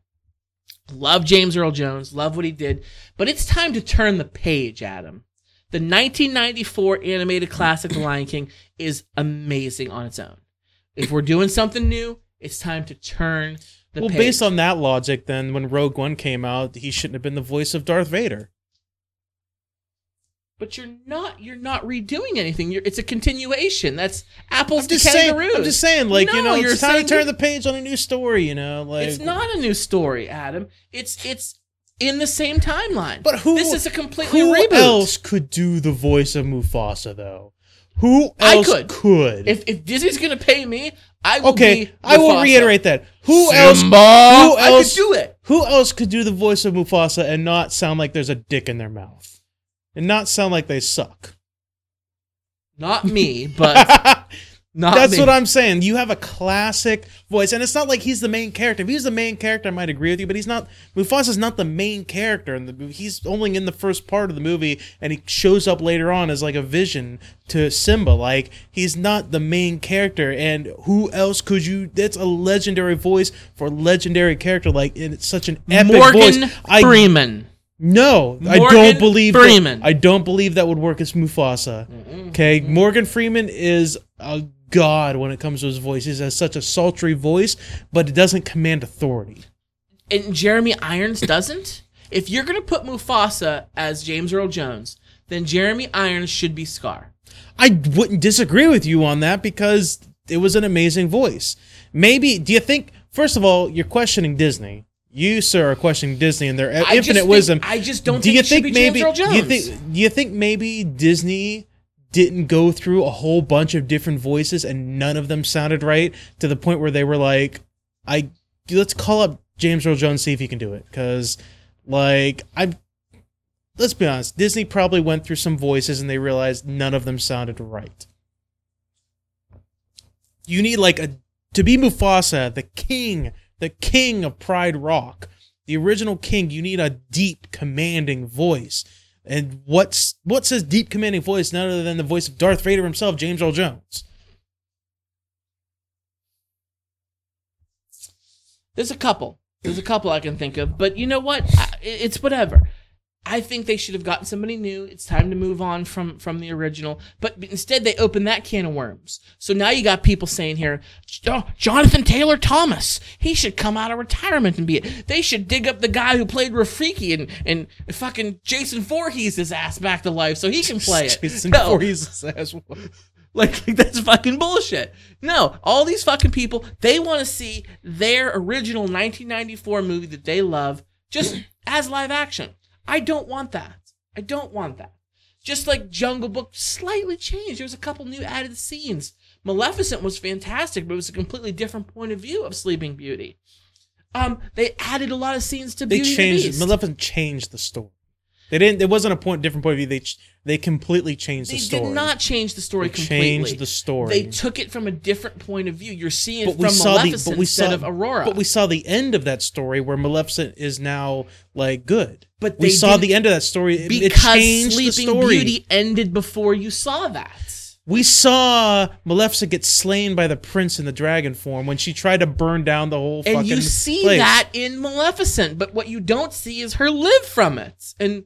Love James Earl Jones, love what he did, but it's time to turn the page, Adam. The 1994 animated classic The Lion King is amazing on its own. If we're doing something new, it's time to turn the well, page. based on that logic, then when Rogue One came out, he shouldn't have been the voice of Darth Vader. But you're not. You're not redoing anything. You're, it's a continuation. That's apples I'm to just saying. kangaroos. I'm just saying, like you know, you're it's time to turn the page on a new story. You know, like It's not a new story, Adam. It's it's in the same timeline. But who? This is a completely who reboot. else could do the voice of Mufasa though? Who I else could. could? If if Disney's gonna pay me, I will okay, be. I will reiterate that. Who Simba! else? Who else? I else? could do it. Who else could do the voice of Mufasa and not sound like there's a dick in their mouth, and not sound like they suck? Not me, but not That's me. what I'm saying. You have a classic voice, and it's not like he's the main character. If he's the main character, I might agree with you, but he's not. Mufasa's not the main character in the movie. He's only in the first part of the movie, and he shows up later on as like a vision to Simba. Like he's not the main character. And who else could you? That's a legendary voice for a legendary character. Like it's such an epic Morgan voice. I No, I don't believe that- Freeman. I don't believe that would work as Mufasa. Okay, Morgan Freeman is a god when it comes to his voice. He has such a sultry voice, but it doesn't command authority. and Jeremy Irons doesn't. If you're gonna put Mufasa as James Earl Jones, then Jeremy Irons should be Scar. I wouldn't disagree with you on that because it was an amazing voice. Maybe do you think? First of all, you're questioning Disney. You, sir, are questioning Disney and their I infinite think- wisdom. I just don't do think you it think be maybe? Do you think? Do you think maybe Disney didn't go through a whole bunch of different voices and none of them sounded right to the point where they were like, "I let's call up James Earl Jones see if he can do it," because like I. Let's be honest. Disney probably went through some voices and they realized none of them sounded right. You need like a to be Mufasa, the king, the king of Pride Rock, the original king. You need a deep, commanding voice. And what's what says deep, commanding voice? None other than the voice of Darth Vader himself, James Earl Jones. There's a couple. There's a couple I can think of, but you know what? It's whatever. I think they should have gotten somebody new. It's time to move on from from the original. But instead, they opened that can of worms. So now you got people saying here, oh, Jonathan Taylor Thomas, he should come out of retirement and be it. They should dig up the guy who played Rafiki and and fucking Jason Voorhees his ass back to life so he can play it. Jason No. Voorhees' ass. Like, like, that's fucking bullshit. No, all these fucking people, they want to see their original 1994 movie that they love just as live action. I don't want that. I don't want that. Just like Jungle Book slightly changed. There was a couple new added scenes. Maleficent was fantastic, but it was a completely different point of view of Sleeping Beauty. Um, they added a lot of scenes to They Beauty and the. Beast. Maleficent changed the story. They didn't. There wasn't a point, different point of view. They they completely changed They the story. They did not change the story They completely. changed the story. They took it from a different point of view. You're seeing it but we from saw the Maleficent but we instead saw of Aurora. But we saw the end of that story where Maleficent is now like good. But we they saw the end of that story. It, it because the Sleeping. Beauty ended before you saw that. We saw Maleficent get slain by the prince in the dragon form when she tried to burn down the whole And fucking you see place. that in Maleficent, but what you don't see is her live from it. And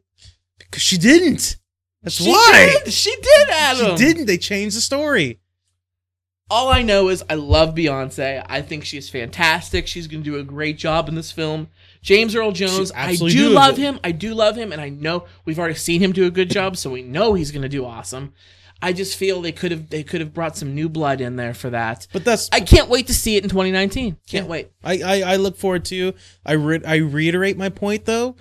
because she didn't. That's she why did. She did, Adam. she didn't. They changed the story. All I know is I love Beyonce. I think she's fantastic. She's going to do a great job in this film. James Earl Jones, I do do. love him. I do love him, and I know we've already seen him do a good job, so we know he's going to do awesome. I just feel they could have they could have brought some new blood in there for that. But that's I can't wait to see it in 2019. Can't Yeah. wait. I, I, I look forward to. I re- I reiterate my point though.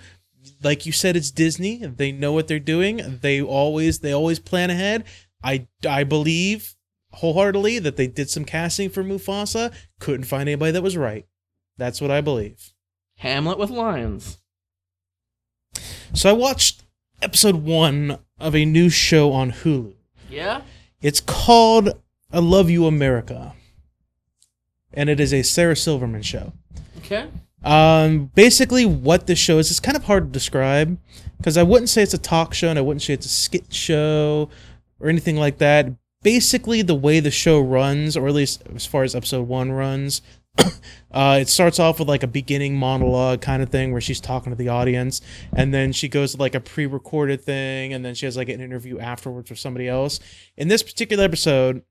Like you said, it's Disney. They know what they're doing. They always they always plan ahead. I I believe wholeheartedly that they did some casting for Mufasa. Couldn't find anybody that was right. That's what I believe. Hamlet with lions. So I watched episode one of a new show on Hulu. Yeah. It's called "I Love You, America," and it is a Sarah Silverman show. Okay. Um, basically, what this show is, it's kind of hard to describe because I wouldn't say it's a talk show and I wouldn't say it's a skit show or anything like that. Basically, the way the show runs, or at least as far as episode one runs, uh, it starts off with like a beginning monologue kind of thing where she's talking to the audience, and then she goes to like a pre-recorded thing, and then she has like an interview afterwards with somebody else. In this particular episode,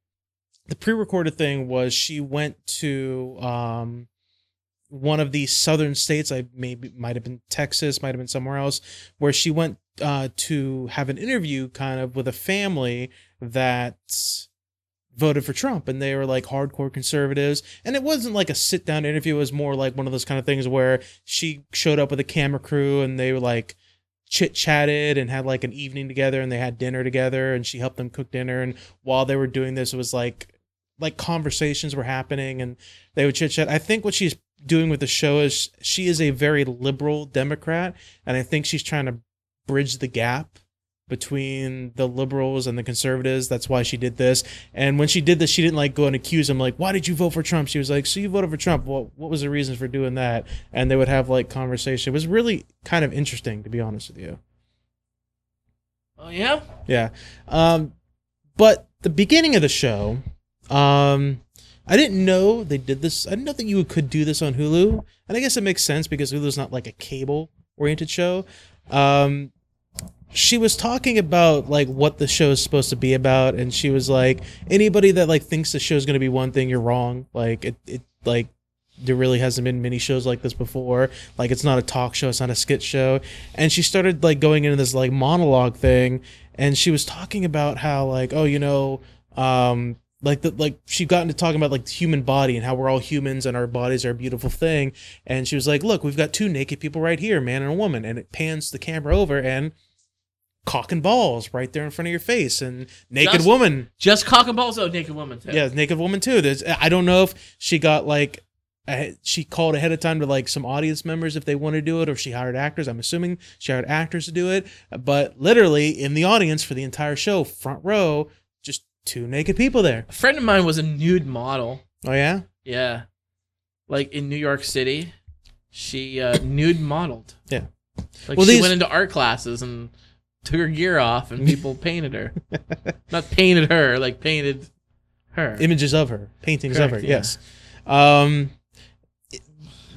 the pre-recorded thing was she went to um one of the southern states i maybe might have been texas might have been somewhere else where she went uh, to have an interview kind of with a family that voted for Trump and they were like hardcore conservatives. And it wasn't like a sit down interview. It was more like one of those kind of things where she showed up with a camera crew and they were like chit chatted and had like an evening together and they had dinner together and she helped them cook dinner. And while they were doing this it was like like conversations were happening and they would chit chat. I think what she's doing with the show is she is a very liberal Democrat and I think she's trying to bridge the gap between the liberals and the conservatives. That's why she did this. And when she did this, she didn't like go and accuse him like, "Why did you vote for Trump?" She was like, "So you voted for Trump? Well, what was the reason for doing that?" And they would have like conversation. It was really kind of interesting, to be honest with you. Oh yeah. Yeah. Um, but the beginning of the show, um, I didn't know they did this. I didn't know that you could do this on Hulu, and I guess it makes sense because Hulu's not like a cable oriented show. Um, she was talking about like what the show is supposed to be about, and she was like, anybody that like thinks the show is going to be one thing, you're wrong. Like it, it like there really hasn't been many shows like this before. Like it's not a talk show, it's not a skit show. And she started like going into this like monologue thing, and she was talking about how like oh you know um like the like she got into talking about like the human body and how we're all humans and our bodies are a beautiful thing. And she was like look we've got two naked people right here man and a woman. And it pans the camera over and cock and balls right there in front of your face and naked Just- woman. Just cock and balls. Oh, naked woman too. yeah naked woman too. There's i don't know if she got like she called ahead of time to like some audience members if they want to do it or she hired actors. I'm assuming she hired actors to do it. But literally in the audience for the entire show front row two naked people there A friend of mine was a nude model. oh yeah Yeah. Like in New York City, she uh, nude modeled. Yeah. Like Well, she these- went into art classes and took her gear off, and people painted her. Not painted her, like painted her. images of her, paintings of her. Yeah. Yes. Um, it-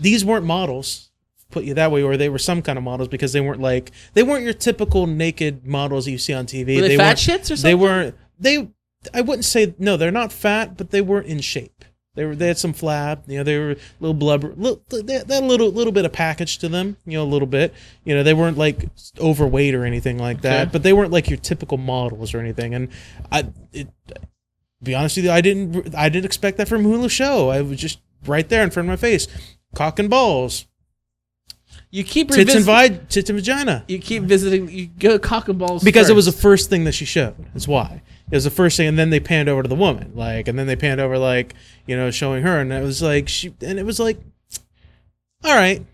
these weren't models, put you that way, or they were some kind of models because they weren't like they weren't your typical naked models you see on TV. Were they, fat weren't. shits or something? They weren't. They. I wouldn't say no. They're not fat, but they weren't in shape. They were. They had some flab. You know, they were a little blubber. Little, they had a little little bit of package to them. You know, a little bit. You know, they weren't like overweight or anything like that. Okay. But they weren't like your typical models or anything. And I, it, be honest with you, I didn't. I didn't expect that from Hulu show. I was just right there in front of my face, cock and balls, You keep tits and vi- tits and vagina. You keep visiting. You go cock and balls because it was the first. first thing that she showed. That's why it was the first thing, and then they panned over to the woman, like, and then they panned over, like, you know, showing her, and it was like she, and it was like, all right,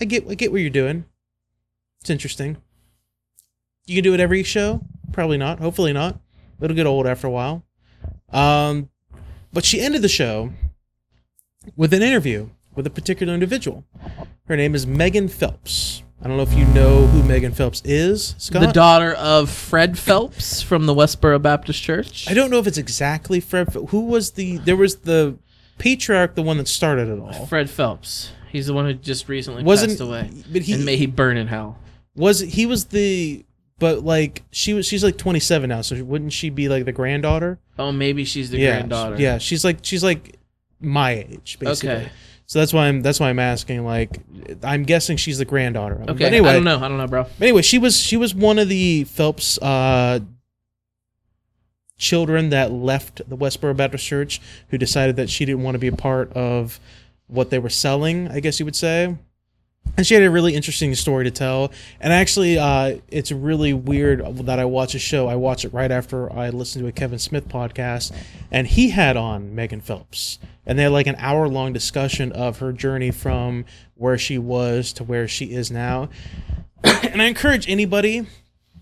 I get, I get what you're doing. It's interesting. You can do it every show, probably not. Hopefully not. It'll get old after a while. Um, but she ended the show with an interview with a particular individual. Her name is Megan Phelps. I don't know if you know who Megan Phelps is, Scott. the daughter of Fred Phelps from the Westboro Baptist Church. I don't know if it's exactly Fred. Who was the? There was the patriarch, the one that started it all. Fred Phelps. He's the one who just recently Wasn't passed away. but he and may he burn in hell. was he was the but like she was she's like 27 now, so wouldn't she be like the granddaughter? Oh, maybe she's the yeah, granddaughter. Yeah, she's like she's like my age basically. Okay. So that's why I'm that's why I'm asking. Like, I'm guessing she's the granddaughter. Okay. But anyway, I don't know. I don't know, bro. Anyway, she was she was one of the Phelps uh, children that left the Westboro Baptist Church, who decided that she didn't want to be a part of what they were selling. I guess you would say. And she had a really interesting story to tell. And actually, uh, it's really weird that I watch a show. I watch it right after I listen to a Kevin Smith podcast, and he had on Megan Phelps, and they had like an hour long discussion of her journey from where she was to where she is now. and I encourage anybody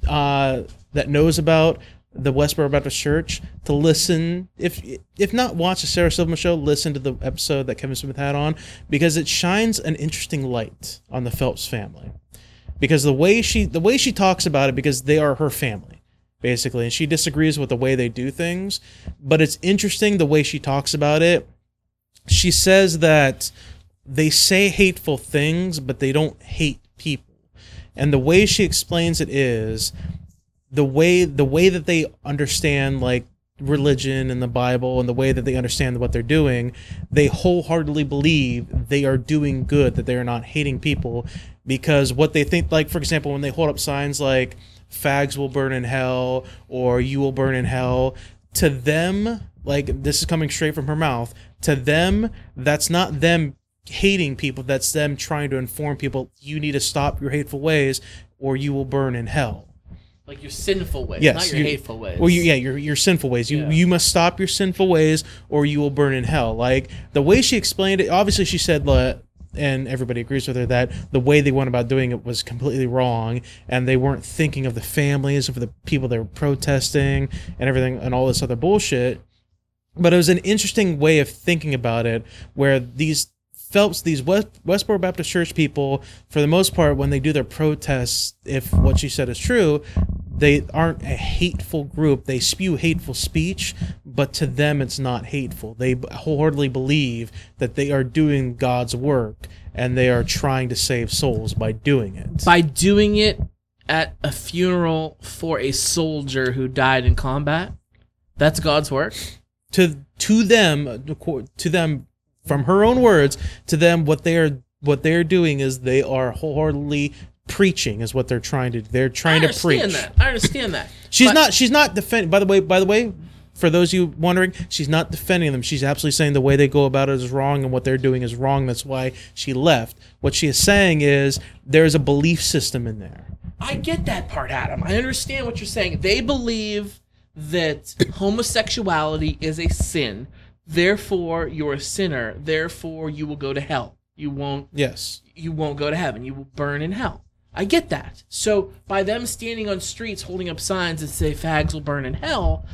uh, that knows about the Westboro Baptist Church to listen. If if not watch the Sarah Silverman show, listen to the episode that Kevin Smith had on because it shines an interesting light on the Phelps family. Because the way she the way she talks about it, because they are her family, basically, and she disagrees with the way they do things, but it's interesting the way she talks about it. She says that they say hateful things, but they don't hate people. And the way she explains it is the way the way that they understand like religion and the Bible and the way that they understand what they're doing, they wholeheartedly believe they are doing good, that they are not hating people. because what they think like for example when they hold up signs like fags will burn in hell or you will burn in hell to them like this is coming straight from her mouth to them that's not them hating people that's them trying to inform people you need to stop your hateful ways or you will burn in hell Like your sinful ways, Yes, not your you- hateful ways. well, you, yeah, your your sinful ways. You Yeah. you must stop your sinful ways, or you will burn in hell. Like the way she explained it. Obviously, she said, and everybody agrees with her that the way they went about doing it was completely wrong, and they weren't thinking of the families of the people they were protesting and everything and all this other bullshit. But it was an interesting way of thinking about it, where these Phelps, these West, Westboro Baptist Church people, for the most part, when they do their protests, if what she said is true, they aren't a hateful group. They spew hateful speech, but to them it's not hateful. They wholeheartedly believe that they are doing God's work and they are trying to save souls by doing it. by doing it at a funeral for a soldier who died in combat. That's God's work. to to them to them from her own words to them what they are what they're doing is they are wholeheartedly preaching is what they're trying to they're trying to preach I understand that. I understand that. she's But- not she's not defending by the way by the way for those of you wondering she's not defending them she's absolutely saying the way they go about it is wrong and what they're doing is wrong that's why she left what she is saying is there's a belief system in there I get that part, Adam. I understand what you're saying. They believe that homosexuality is a sin. Therefore, you're a sinner. Therefore, you will go to hell. You won't yes you won't go to heaven. You will burn in hell. I get that. So by them standing on streets holding up signs that say fags will burn in hell,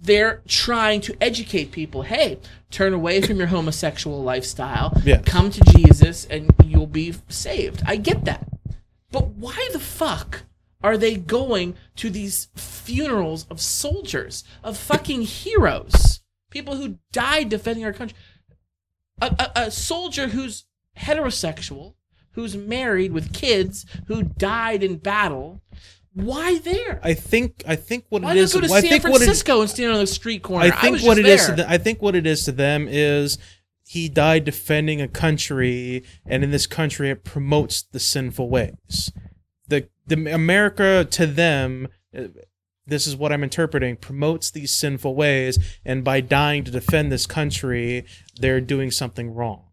they're trying to educate people. Hey, turn away from your homosexual lifestyle. Yes. Come to Jesus and you'll be saved. I get that. But why the fuck are they going to these funerals of soldiers, of fucking heroes, people who died defending our country? A, a, a soldier who's heterosexual, who's married with kids, who died in battle. Why there? i think i think what Why it not go to i San what it, Francisco and stand on the street corner? I think was what it is. there. To the, I think what it is to them is he died defending a country, and in this country, it promotes the sinful ways. The the America to them, uh, this is what I'm interpreting, promotes these sinful ways, and by dying to defend this country, they're doing something wrong.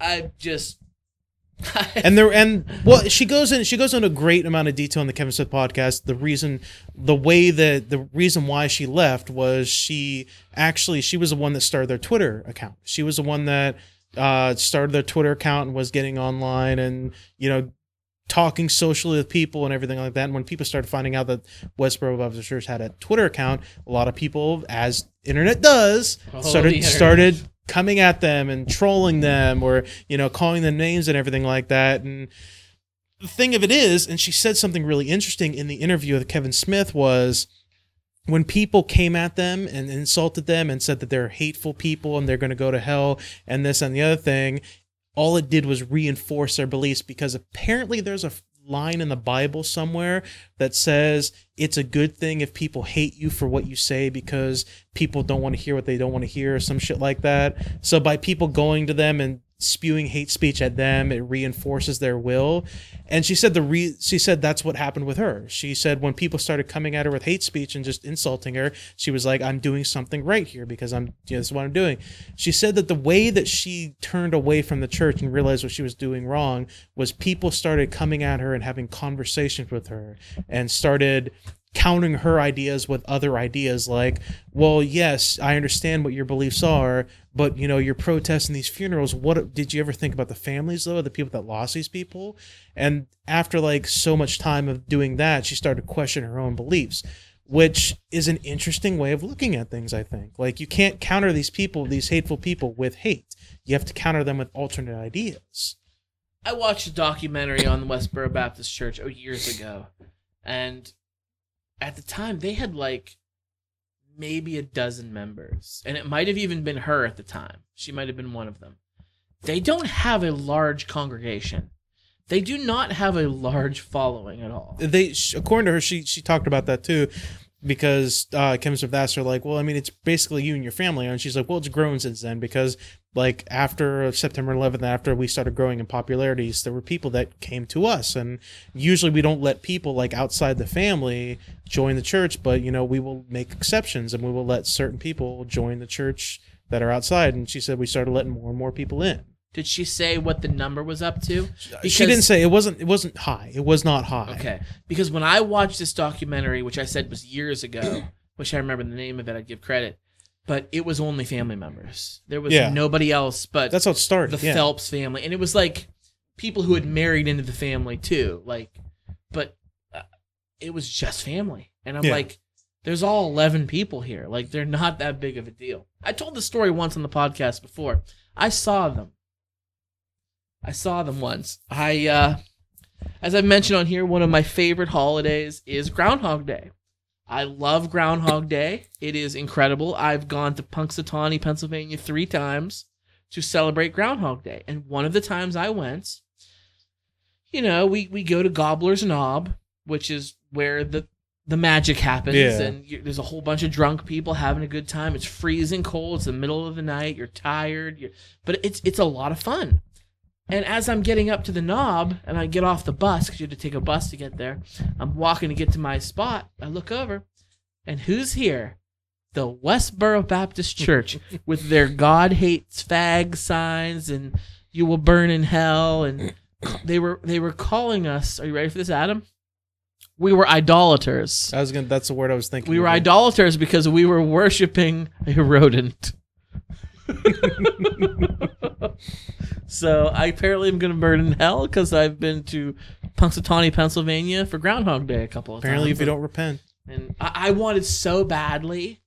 I just. and there and well she goes in she goes into a great amount of detail in the kevin smith podcast the reason the way that the reason why she left was she actually she was the one that started their twitter account she was the one that uh started their twitter account and was getting online and you know talking socially with people and everything like that and when people started finding out that westboro church had a twitter account a lot of people as internet does Oh, started internet. started coming at them and trolling them or you know calling them names and everything like that. And the thing of it is and she said something really interesting in the interview with kevin smith was when people came at them and insulted them and said that they're hateful people and they're going to go to hell and this and the other thing all it did was reinforce their beliefs because apparently there's a line in the bible somewhere that says it's a good thing if people hate you for what you say because people don't want to hear what they don't want to hear or some shit like that. So by people going to them and spewing hate speech at them it reinforces their will. And she said the re- she said that's what happened with her. She said when people started coming at her with hate speech and just insulting her she was like i'm doing something right here because i'm you know, this is what i'm doing. She said that the way that she turned away from the church and realized what she was doing wrong was people started coming at her and having conversations with her and started countering her ideas with other ideas like well yes i understand what your beliefs are but you know you're protesting these funerals. What did you ever think about the families though the people that lost these people? And after like so much time of doing that she started to question her own beliefs which is an interesting way of looking at things i think. Like you can't counter these people these hateful people with hate. You have to counter them with alternate ideas. I watched a documentary on the Westboro Baptist Church oh, years ago, and at the time they had like maybe a dozen members, and it might have even been her at the time. She might have been one of them. They don't have a large congregation. They do not have a large following at all. they according to her she she talked about that too because uh, Kim her like, well, I mean, it's basically you and your family, and she's like, well, it's grown since then because like after September 11th, after we started growing in popularities, there were people that came to us, and usually we don't let people like outside the family join the church, but you know we will make exceptions and we will let certain people join the church that are outside. And she said we started letting more and more people in. Did she say what the number was up to? she didn't say it wasn't it wasn't high. It was not high. Okay, because when I watched this documentary, which I said was years ago, which I remember the name of it. I'd give credit, but it was only family members. There was Yeah. nobody else but That's how it started. the yeah. Phelps family, and it was like people who had married into the family too. Like, but uh, it was just family, and I'm Yeah. like, there's all eleven people here. Like, they're not that big of a deal. I told the story once on the podcast before. I saw them. I saw them once. I, uh, as I mentioned on here, one of my favorite holidays is Groundhog Day. I love Groundhog Day. It is incredible. I've gone to Punxsutawney, Pennsylvania three times to celebrate Groundhog Day. And one of the times I went, you know, we, we go to Gobbler's Knob, which is where the the magic happens, Yeah. and you, there's a whole bunch of drunk people having a good time. It's freezing cold. It's the middle of the night. You're tired. You're, but it's it's a lot of fun. And as I'm getting up to the knob, and I get off the bus because you had to take a bus to get there, I'm walking to get to my spot. I look over, and who's here? The Westboro Baptist Church with their God hates fag signs and you will burn in hell and they were they were calling us. Are you ready for this, Adam? We were idolaters. I was gonna. That's the word I was thinking. We were idolaters because we were worshiping a rodent. So I apparently am going to burn in hell because I've been to Punxsutawney, Pennsylvania for Groundhog Day a couple of times. Apparently, times. if you don't repent, and I, I wanted so badly.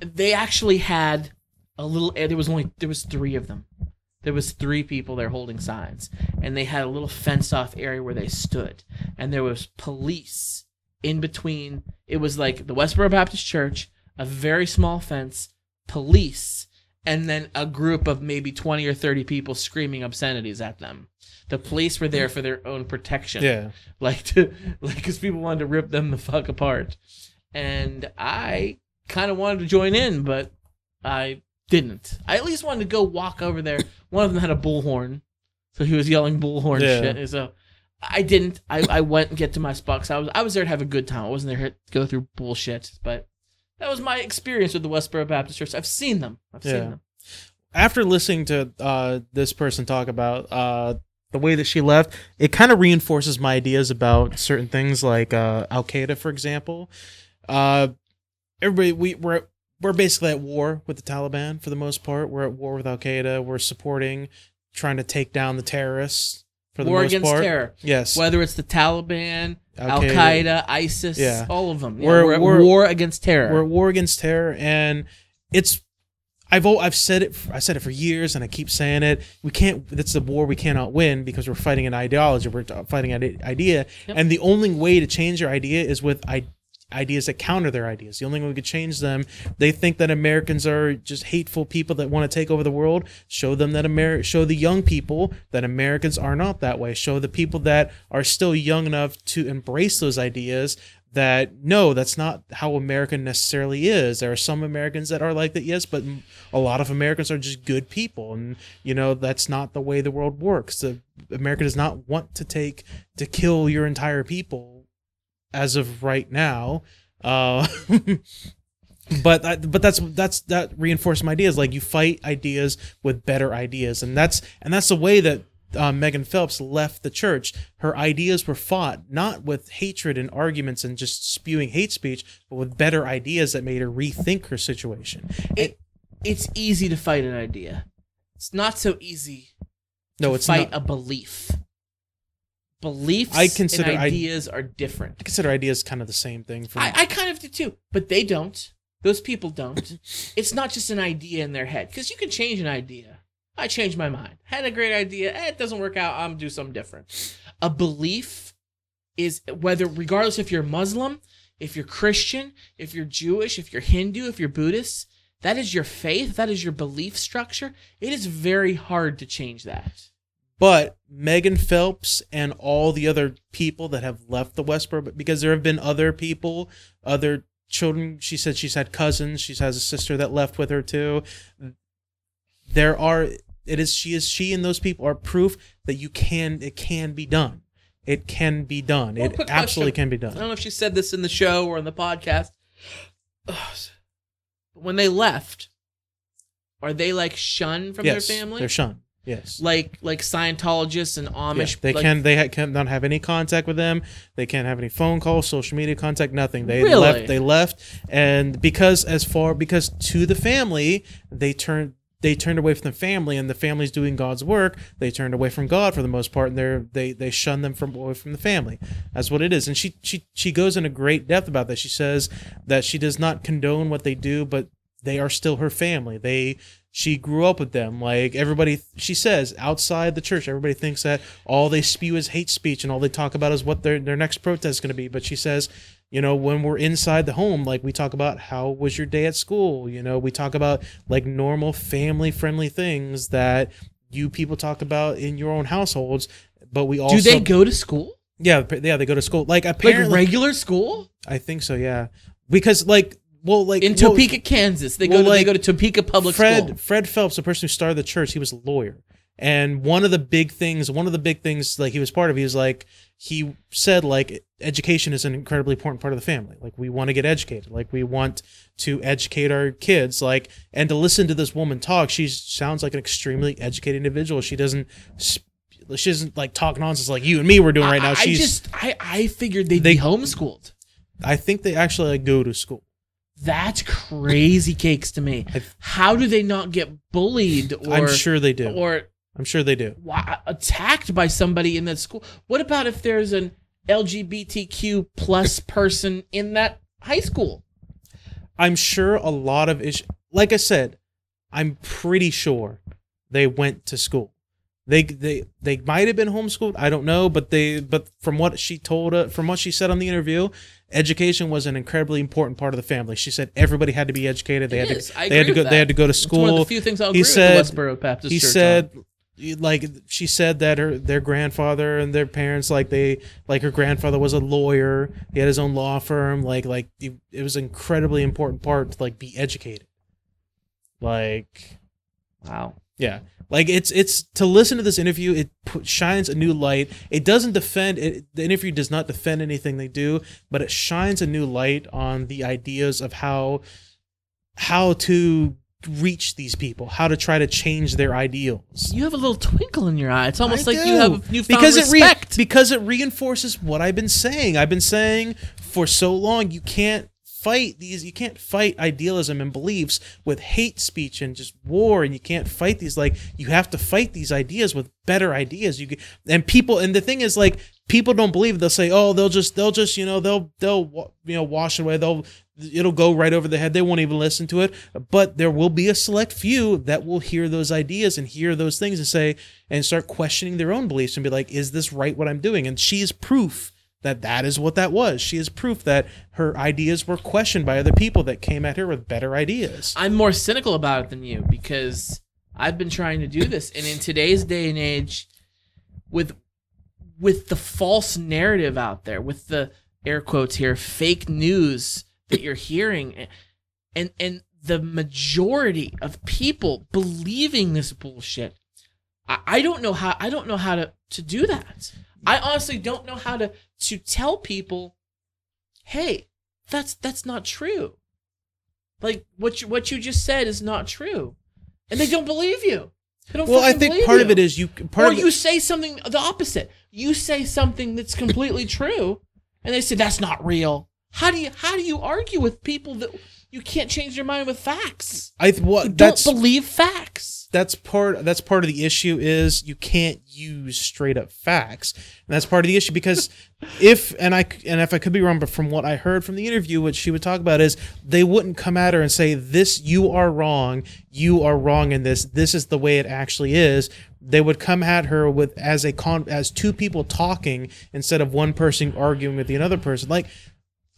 They actually had a little. eh, There was only there was three of them. There was three people there holding signs, and they had a little fenced off area where they stood, and there was police in between. It was like the Westboro Baptist Church, a very small fence, police, and then a group of maybe twenty or thirty people screaming obscenities at them. The police were there for their own protection. Yeah. like to like because people wanted to rip them the fuck apart. And i kind of wanted to join in but i didn't. I at least wanted to go walk over there. One of them had a bullhorn so he was yelling bullhorn Yeah. shit so i didn't. I, I went and get to my spot i was i was there to have a good time. I wasn't there to go through bullshit but that was my experience with the westboro baptist church i've seen them i've Yeah. seen them After listening to uh, this person talk about uh, the way that she left, it kind of reinforces my ideas about certain things like uh, Al Qaeda, for example. Uh, everybody, we we're we're basically at war with the Taliban for the most part. We're at war with Al Qaeda. We're supporting, trying to take down the terrorists for the war most against part. terror Yes, whether it's the taliban Al Qaeda, ISIS, Yeah. all of them. Yeah, We're- we're, at we're- war against terror. We're at war against terror, and it's. I've I've said it. I said it for years, and I keep saying it. We can't. That's the war we cannot win because we're fighting an ideology. We're fighting an idea, Yep. and the only way to change your idea is with I- ideas that counter their ideas. The only way we could change them. They think that Americans are just hateful people that want to take over the world. Show them that Amer- Show the young people that Americans are not that way. Show the people that are still young enough to embrace those ideas that no, that's not how America necessarily is. There are some Americans that are like that, yes, but a lot of Americans are just good people, and you know that's not the way the world works. America does not want to take to kill your entire people as of right now. Uh, but that, but that's that's that reinforces my ideas. Like you fight ideas with better ideas, and that's and that's the way that uh, Megan Phelps left the church. Her ideas were fought not with hatred and arguments and just spewing hate speech, but with better ideas that made her rethink her situation. it, it's easy to fight an idea. It's not so easy No, to it's fight not. a belief. Beliefs I consider and I- ideas are different. I consider ideas kind of the same thing. For I, I kind of do too, but they don't. Those people don't. it's not just an idea in their head because you can change an idea. I changed my mind. Had a great idea. Eh, it doesn't work out. I'm gonna do something different. A belief is whether, regardless if you're Muslim, if you're Christian, if you're Jewish, if you're Hindu, if you're Buddhist, that is your faith. That is your belief structure. It is very hard to change that. But Megan Phelps and all the other people that have left the Westboro, because there have been other people, other children. She said she's had cousins. She has a sister that left with her too. There are it is she is she and those people are proof that you can it can be done. It can be done. Well, it absolutely question. can be done. I don't know if she said this in the show or in the podcast. Ugh. When they left, are they like shunned from yes, their family? they're shunned. Yes. like like Scientologists and Yeah, Amish. they like, can they ha- can not have any contact with them. They can't have any phone calls, social media contact, nothing. They Really? left. They left, and because as far because to the family they turned they turned away from the family, and the family's doing God's work. They turned away from God for the most part, and they're they they shun them from away from the family. That's what it is. And she she she goes into great depth about that. She says that she does not condone what they do, but they are still her family. They she grew up with them. Like everybody, she says outside the church, everybody thinks that all they spew is hate speech and all they talk about is what their their next protest is going to be. But she says, you know, when we're inside the home, like we talk about how was your day at school. You know, we talk about like normal family friendly things that you people talk about in your own households. But we also Do they go to school? Yeah, yeah, they go to school. Like Like apparently, regular school I think so. Yeah, because like well, like in well, Topeka, Kansas? They go well, to they go to Topeka Public Fred School. Fred Phelps, the person who started the church, he was a lawyer. And one of the big things, one of the big things like he was part of, he was like he said like education is an incredibly important part of the family. Like we want to get educated. Like we want to educate our kids. Like and to listen to this woman talk, she sounds like an extremely educated individual. She doesn't sp- she doesn't like talk nonsense like you and me were doing right now. I, I She's just I I figured they'd They- be homeschooled. I think they actually like go to school. That's crazy cakes to me. How do they not get bullied or I'm sure they do. or I'm sure they do. attacked by somebody in that school? What about if there's an LGBTQ plus person in that high school? I'm sure a lot of ish like I said, I'm pretty sure they went to school. They they they might have been homeschooled. I don't know, but they but from what she told uh, from what she said on the interview, education was an incredibly important part of the family. She said everybody had to be educated. They It had is. to I they had to go with they had to go to It's one of school. the few things I'll He agree said- with the Westboro Baptist he Church on. said like she said that her their grandfather and their parents like they like her grandfather was a lawyer he had his own law firm like like it, it was an incredibly important part to like be educated like Wow. yeah like it's it's to listen to this interview it put, shines a new light it doesn't defend it the interview does not defend anything they do but it shines a new light on the ideas of how how to reach these people how to try to change their ideals You have a little twinkle in your eye. It's almost I like you have newfound because it re- respect. because it reinforces what I've been saying. I've been saying for so long you can't fight these you can't fight idealism and beliefs with hate speech and just war and you can't fight these like you have to fight these ideas with better ideas. You and people and the thing is like people don't believe they'll say oh they'll just they'll just you know they'll they'll you know wash away. They'll it'll go right over the head. They won't even listen to it. But there will be a select few that will hear those ideas and hear those things and say and start questioning their own beliefs and be like is this right what i'm doing? And she's proof that that is what that was. She is proof that her ideas were questioned by other people that came at her with better ideas. I'm more cynical about it than you because I've been trying to do this, and in today's day and age, with with the false narrative out there, with the air quotes here, fake news that you're hearing, and and the majority of people believing this bullshit, I, I don't know how I don't know how to to do that. I honestly don't know how to to tell people, hey, that's that's not true. Like what you what you just said is not true, and they don't believe you. They don't well i think part you. of it is you part or of it- you say something the opposite. You say something that's completely true, and they say that's not real. How do you how do you argue with people that you can't change your mind with facts? i th- what don't believe facts. that's part that's part of the issue is you can't use straight up facts. And that's part of the issue because if and i and if i could be wrong but from what i heard from the interview what she would talk about is they wouldn't come at her and say this you are wrong. You are wrong in this. This is the way it actually is. They would come at her with as a con as two people talking instead of one person arguing with the another person. Like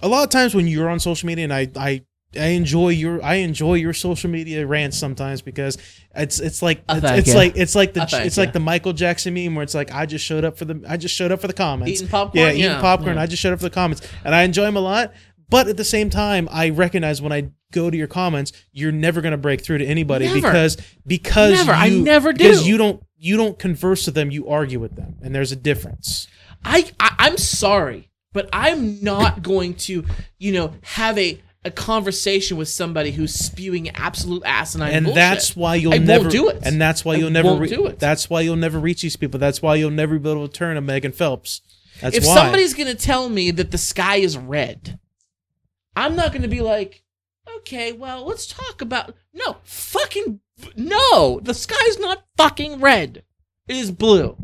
a lot of times when you're on social media and i i I enjoy your I enjoy your social media rants sometimes because it's it's like it's, it's like it's like the it's like the Michael Jackson meme where it's like I just showed up for the I just showed up for the comments Eating popcorn? yeah eating Yeah, popcorn yeah. I just showed up for the comments and I enjoy them a lot But at the same time, I recognize when I go to your comments, you're never going to break through to anybody Never. because because Never. I you, never because you don't you don't converse with them, you argue with them, and there's a difference. I, I I'm sorry, but I'm not going to, you know, have a a conversation with somebody who's spewing absolute asinine and bullshit. that's why you'll I never do it. And that's why I you'll never re- do it. That's why you'll never reach these people. That's why you'll never be able to turn a Megan Phelps. That's if why. somebody's gonna tell me that the sky is red, I'm not gonna be like, okay, well, let's talk about no fucking no. The sky's not fucking red. It is blue.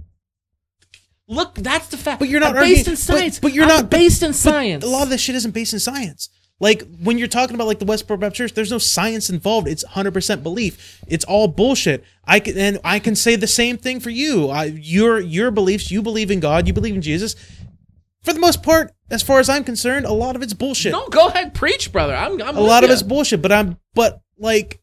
Look, that's the fact. But you're not I'm based in science. but- but you're I'm not- based in science. A lot of this shit isn't based in science. Like when you're talking about like the Westboro Baptist Church, there's no science involved. It's 100% belief. It's all bullshit. I can and I can say the same thing for you. I, your your beliefs. You believe in God. You believe in Jesus. For the most part, as far as I'm concerned, a lot of it's bullshit. no, go ahead, preach, brother. I'm. I'm a lot of it's bullshit. But I'm but like.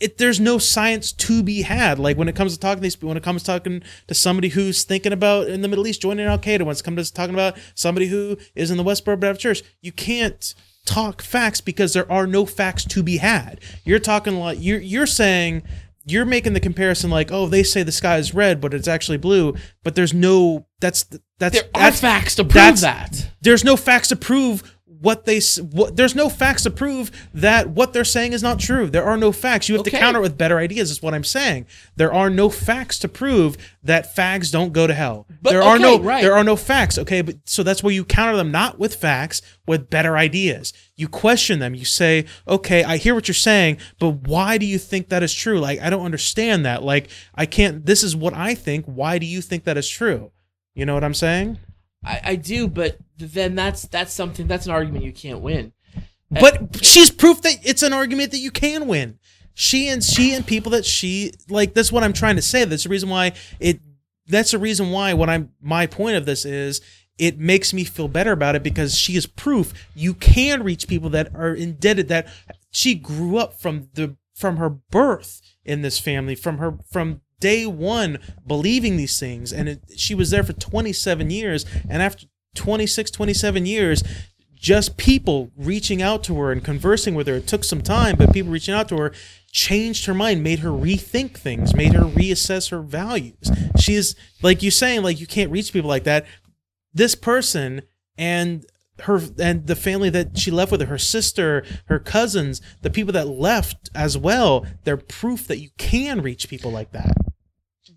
It, there's no science to be had. Like when it comes to talking to these people, when it comes to talking to somebody who's thinking about in the Middle East joining Al Qaeda, when it comes to talking about somebody who is in the Westboro Baptist Church, you can't talk facts because there are no facts to be had. You're talking like you're you're saying you're making the comparison like, oh, they say the sky is red, but it's actually blue. But there's no that's that's There are that's facts to prove that. there's no facts to prove what they what there's no facts to prove that what they're saying is not true. There are no facts. You have to counter it with better ideas is what i'm saying. There are no facts to prove that fags don't go to hell. But- there are no right. there are no facts. Okay but so that's where you counter them not with facts with better ideas. You question them. You say okay i hear what you're saying but why do you think that is true? Like i don't understand that. Like i can't this is what i think. Why do you think that is true? You know what i'm saying? I, I do, but then that's that's something that's an argument you can't win. But she's proof that it's an argument that you can win. She and she and people that she like. That's what I'm trying to say. That's the reason why it. That's the reason why what I'm. My point of this is it makes me feel better about it because she is proof you can reach people that are indebted. That she grew up from the from her birth in this family from her from day one believing these things and it, she was there for 27 years and after 26 27 years just people reaching out to her and conversing with her. It took some time, but people reaching out to her changed her mind, made her rethink things, made her reassess her values. She is like you saying, like you can't reach people like that. This person and her and the family that she left with her, her sister, her cousins, the people that left as well, they're proof that you can reach people like that.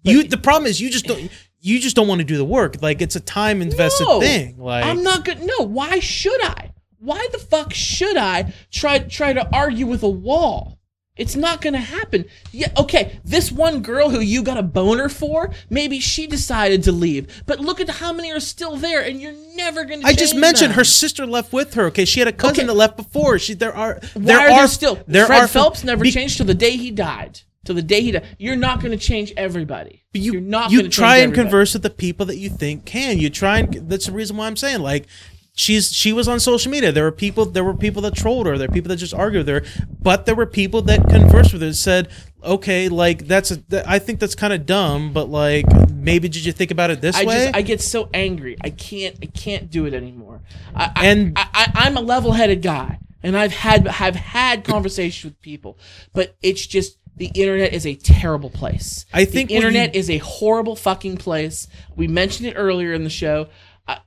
you the problem is you just don't you just don't want to do the work. Like it's a time invested No, thing. Like I'm not good. No, why should I? Why the fuck should I try try to argue with a wall? It's not gonna happen. Yeah, okay. This one girl who you got a boner for, maybe she decided to leave. But look at how many are still there, and you're never gonna. I just mentioned them. her sister left with her. Okay, she had a cousin Okay. that left before. She there are Why there are, are there still? there Fred are Phelps never be- changed till the day he died. Till the day he died. You're not gonna change everybody. You are not. you try and everybody. converse with the people that you think can. You try and that's the reason why I'm saying like she's she was on social media. There were people there were people that trolled her. There were people that just argued with her. But there were people that conversed with her and said, okay, like that's a, th- I think that's kind of dumb, but like maybe did you think about it this I way? just I get so angry. I can't I can't do it anymore. I, And- I, I, I'm a level-headed guy, and I've had I've had conversations with people, but it's just the internet is a terrible place. I think the internet you- is a horrible fucking place. We mentioned it earlier in the show. Uh,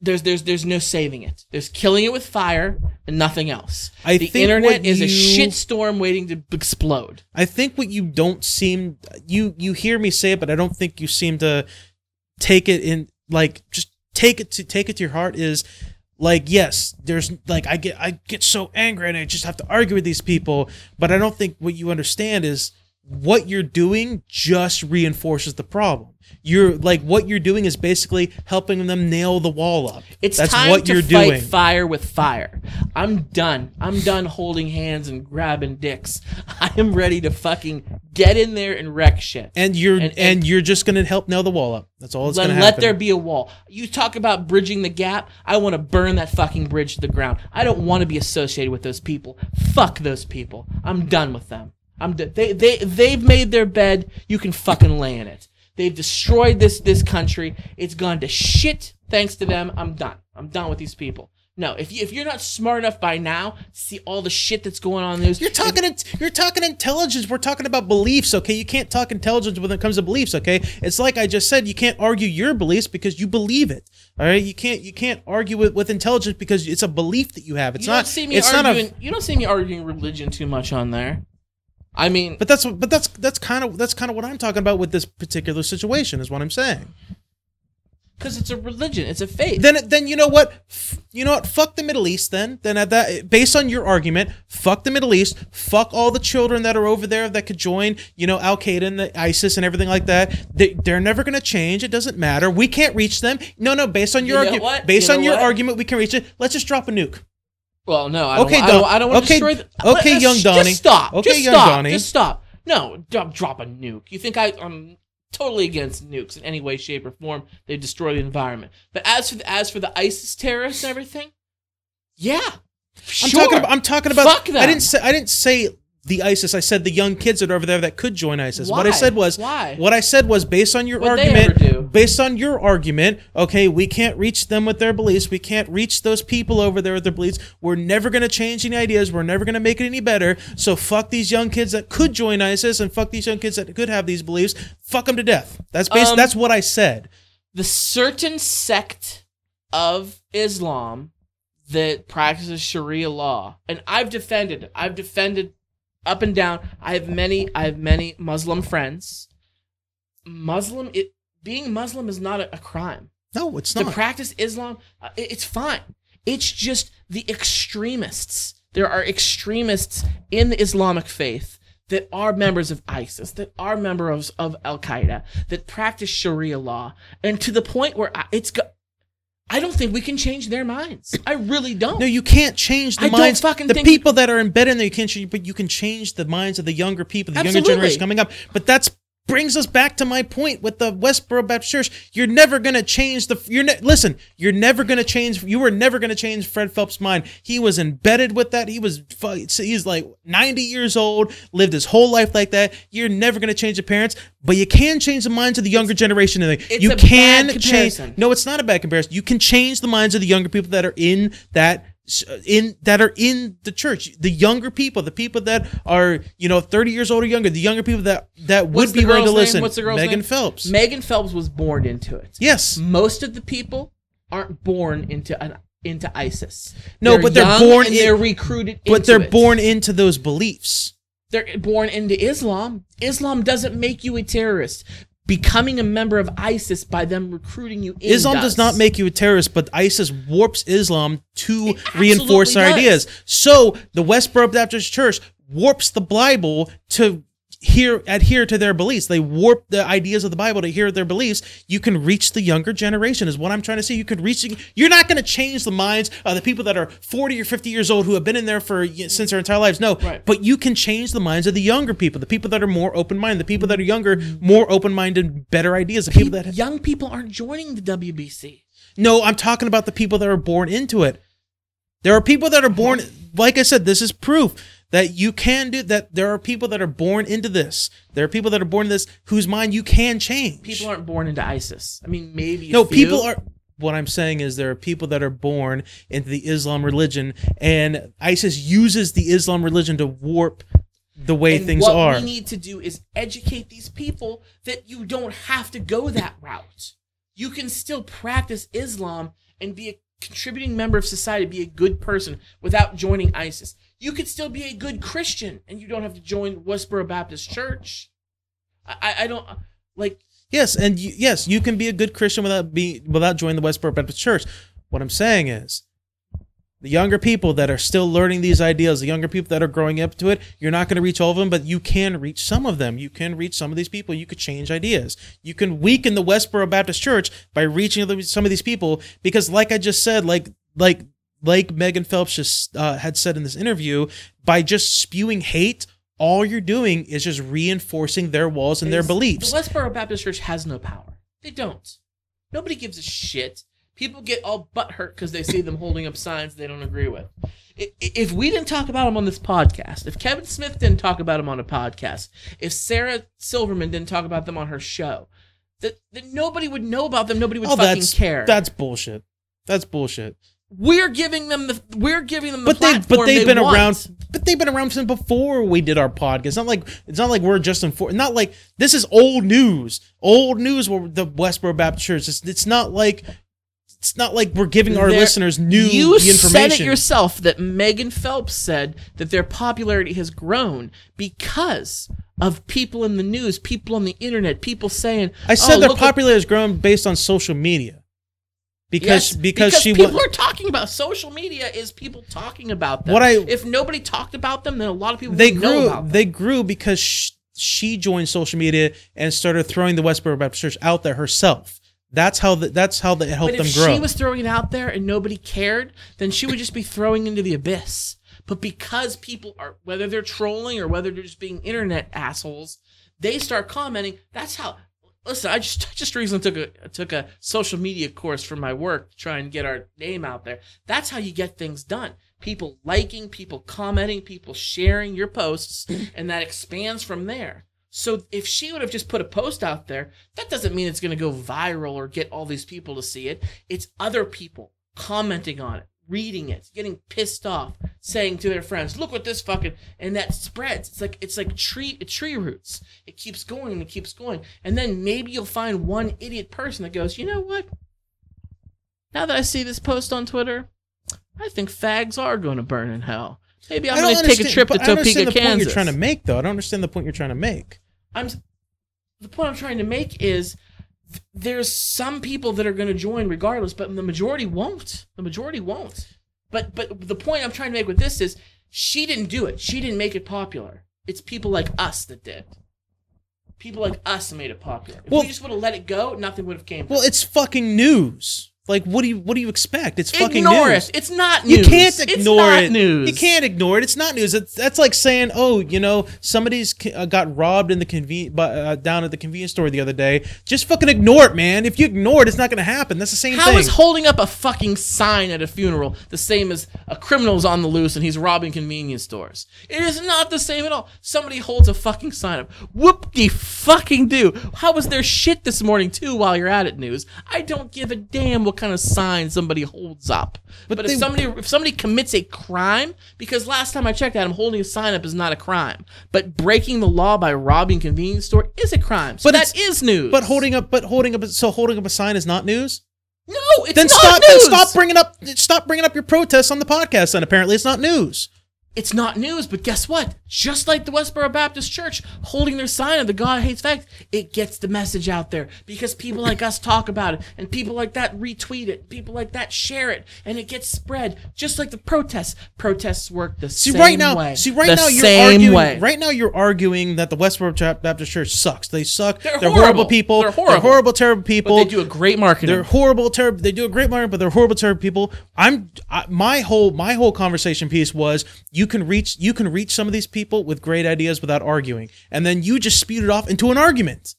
there's there's there's no saving it. There's killing it with fire and nothing else. I the internet is a shitstorm waiting to explode. I think what you don't seem you you hear me say it, but I don't think you seem to take it in like just take it to take it to your heart is like yes there's like i get i get so angry and i just have to argue with these people but i don't think what you understand is what you're doing just reinforces the problem you're like what you're doing is basically helping them nail the wall up It's that's time what to you're fight doing fire with fire. I'm done. I'm done holding hands and grabbing dicks. I am ready to fucking get in there and wreck shit. and you're And- and, and- you're just gonna help nail the wall up that's all that's Then gonna let there be a wall. You talk about bridging the gap. I want to burn that fucking bridge to the ground. I don't want to be associated with those people. Fuck those people. I'm done with them. I'm d- they they they've made their bed. You can fucking lay in it. They've destroyed this this country. It's gone to shit thanks to them. I'm done. I'm done with these people. No, if you if you're not smart enough by now, to see all the shit that's going on in the news. You're talking. You're talking intelligence. We're talking about beliefs. Okay, you can't talk intelligence when it comes to beliefs. Okay, it's like I just said. You can't argue your beliefs because you believe it. All right, you can't. You can't argue with, with intelligence because it's a belief that you have. It's you not. don't see me it's not a. you don't see me arguing religion too much on there. I mean, But that's but that's that's kind of that's kind of what I'm talking about with this particular situation. Is what I'm saying. because it's a religion, it's a faith. Then then you know what? F- You know what? Fuck the Middle East. Then then at that based on your argument, fuck the Middle East. Fuck all the children that are over there that could join. You know Al Qaeda and the ISIS and everything like that. They, they're never gonna change. It doesn't matter. We can't reach them. No no. Based on your You know argument, based You on your what? argument, we can reach it. Let's just drop a nuke. Well, no, I don't, Okay, I don't, Don- I don't want to okay, destroy. The, okay, young just Donnie. stop. Okay, just young stop. Donnie. Just stop. No, drop, drop a nuke. You think I, I'm totally against nukes in any way, shape, or form? They destroy the environment. But as for the, as for the ISIS terrorists and everything, yeah, I'm sure. talking about. I'm talking about. Fuck them. I didn't say. I didn't say the ISIS. I said the young kids that are over there that could join ISIS. What I Why? said was. Why? What I said was based on your What'd argument. Based on your argument, okay, we can't reach them with their beliefs. We can't reach those people over there with their beliefs. We're never gonna change any ideas. We're never gonna make it any better. So fuck these young kids that could join ISIS and fuck these young kids that could have these beliefs. Fuck them to death. That's based. Um, that's what I said. the certain sect of Islam that practices Sharia law, and I've defended. I've defended up and down. I have many. I have many Muslim friends. Muslim, it being Muslim is not a, a crime. No, it's not. To practice Islam, uh, it- it's fine. It's just the extremists. There are extremists in the Islamic faith that are members of ISIS, that are members of Al Qaeda, that practice Sharia law, and to the point where I, it's. Go- I don't think we can change their minds. I really don't. No, you can't change the I don't minds. fucking the think- people that are embedded in there, you can't change, but you can change the minds of the younger people, the younger Absolutely. generation coming up. But that's brings us back to my point with the Westboro Baptist Church. You're never gonna change the. You're ne- listen. You're never gonna change. You were never gonna change Fred Phelps' mind. He was embedded with that. He was. He's like 90 years old, lived his whole life like that. You're never gonna change the parents, but you can change the minds of the younger generation. And it's you can change. No, it's not a bad comparison. You can change the minds of the younger people that are in that in that are in the church. The younger people, the people that are you know thirty years old or younger, the younger people that that would What's be willing to name? listen. What's the girl's Megan name? Phelps. Megan Phelps was born into it. yes. Most of the people aren't born into an into ISIS. No, but they're born and in- they're recruited. But they're it. born into those beliefs. They're born into Islam. Islam doesn't make you a terrorist. Becoming a member of ISIS by them recruiting you in Islam does not make you a terrorist, but ISIS warps Islam to reinforce their absolutely ideas. So the Westboro Baptist Church warps the Bible to here adhere to their beliefs. They warp the ideas of the Bible to hear their beliefs. You can reach the younger generation, is what I'm trying to say. You could reach. You're not going to change the minds of the people that are 40 or 50 years old who have been in there for since their entire lives. No, Right. but you can change the minds of the younger people, the people that are more open minded, the people that are younger, more open minded, better ideas, the people that young people aren't joining the WBC. no, I'm talking about the people that are born into it. There are people that are born, like I said, this is proof that you can do that. There are people that are born into this. There are people that are born into this whose mind you can change. People aren't born into ISIS. I mean, maybe a no, people are. What I'm saying is there are people that are born into the Islam religion, and ISIS uses the Islam religion to warp the way And things what are. we need to do is educate these people that you don't have to go that route. You can still practice Islam and be a contributing member of society, be a good person without joining ISIS. You could still be a good Christian and you don't have to join Westboro Baptist Church. I, I, don't like Yes, and you, yes, you can be a good Christian without be without joining the Westboro Baptist Church. What I'm saying is, the younger people that are still learning these ideas, the younger people that are growing up to it, you're not going to reach all of them, but you can reach some of them. You can reach some of these people. You could change ideas. You can weaken the Westboro Baptist Church by reaching some of these people because, like I just said, like like like Megan Phelps just uh, had said in this interview, by just spewing hate. All you're doing is just reinforcing their walls and their beliefs. The Westboro Baptist Church has no power. They don't. Nobody gives a shit. People get all butthurt because they see them holding up signs they don't agree with. If we didn't talk about him on this podcast, if Kevin Smith didn't talk about him on a podcast, if Sarah Silverman didn't talk about them on her show, that, that nobody would know about them. Nobody would oh, fucking care. that's bullshit. That's bullshit. We're giving them the we're giving them the but they but they've they been want. around but they've been around since before we did our podcast it's not like it's not like we're just in for not like this is old news old news where the westboro baptist church it's, it's not like it's not like we're giving our There- listeners new you the information said it yourself that Megan Phelps said that their popularity has grown because of people in the news, people on the internet, people saying. i said oh, their popularity has grown based on social media because Yes, because, she people are talking about social media is people talking about them. What I- if nobody talked about them, then a lot of people they grew about them. they grew because sh- she joined social media and started throwing the westboro baptist church out there herself that's how the, that's how that helped them if grow she was throwing it out there and nobody cared, then she would just be throwing into the abyss. But because people are, whether they're trolling or whether they're just being internet assholes, they start commenting. That's how. Listen, I just I just recently took a took a social media course for my work to try and get our name out there. That's how you get things done. People liking, people commenting, people sharing your posts, and that expands from there. So if she would have just put a post out there, that doesn't mean it's going to go viral or get all these people to see it. It's other people commenting on it, reading it, getting pissed off, saying to their friends, "Look what this fucking," and that spreads. It's like it's like tree tree roots. It keeps going and it keeps going, and then maybe you'll find one idiot person that goes, "You know what? Now that I see this post on Twitter, I think fags are going to burn in hell." Maybe I'm going to take a trip to but I don't understand Topeka, the point you're trying to make though i don't understand the point you're trying to make I'm the point I'm trying to make is there's some people that are going to join regardless, but the majority won't. The majority won't. But but the point I'm trying to make with this is she didn't do it. She didn't make it popular. It's people like us that did. People like us made it popular. If Well- we just would have let it go, nothing would have came. well it's fucking news like what do you what do you expect it's fucking ignore news it. It's not news. you can't It's ignore not it. News. You can't ignore it. It's not news. It's, that's like saying, "Oh, you know, somebody's uh, got robbed in the conven- uh, down at the convenience store the other day." Just fucking ignore it, man. If you ignore it, it's not going to happen. That's the same How thing. is holding up a fucking sign at a funeral the same as a criminal's on the loose and he's robbing convenience stores? It is not the same at all. Somebody holds a fucking sign up. Whoop de fucking do. How was there shit this morning too while you're at it, news? I don't give a damn what kind of sign somebody holds up. But, But if somebody if somebody commits a crime, because last time I checked him holding a sign up is not a crime. But breaking the law by robbing a convenience store is a crime. So But that is news. but holding up, but holding up, so holding up a sign is not news. no, it's Then not stop. news. Then stop bringing up. Stop bringing up your protests on the podcast. Then apparently it's not news. It's not news, but guess what? Just like the Westboro Baptist Church holding their sign of the God hates facts, it gets the message out there because people like us talk about it and people like that retweet it, people like that share it, and it gets spread. Just like the protests. Protests work the See same right now, way. see right the now you're same arguing. way. Right now you're arguing that the Westboro Baptist Church sucks. They suck. They're horrible horrible. people. They're horrible. horrible, terrible people. But they do a great marketing. They're horrible, terrible. They do a great marketing, but they're horrible, terrible people. I'm I, my whole my whole conversation piece was you can reach you can reach some of these people with great ideas without arguing, and then you just speed it off into an argument.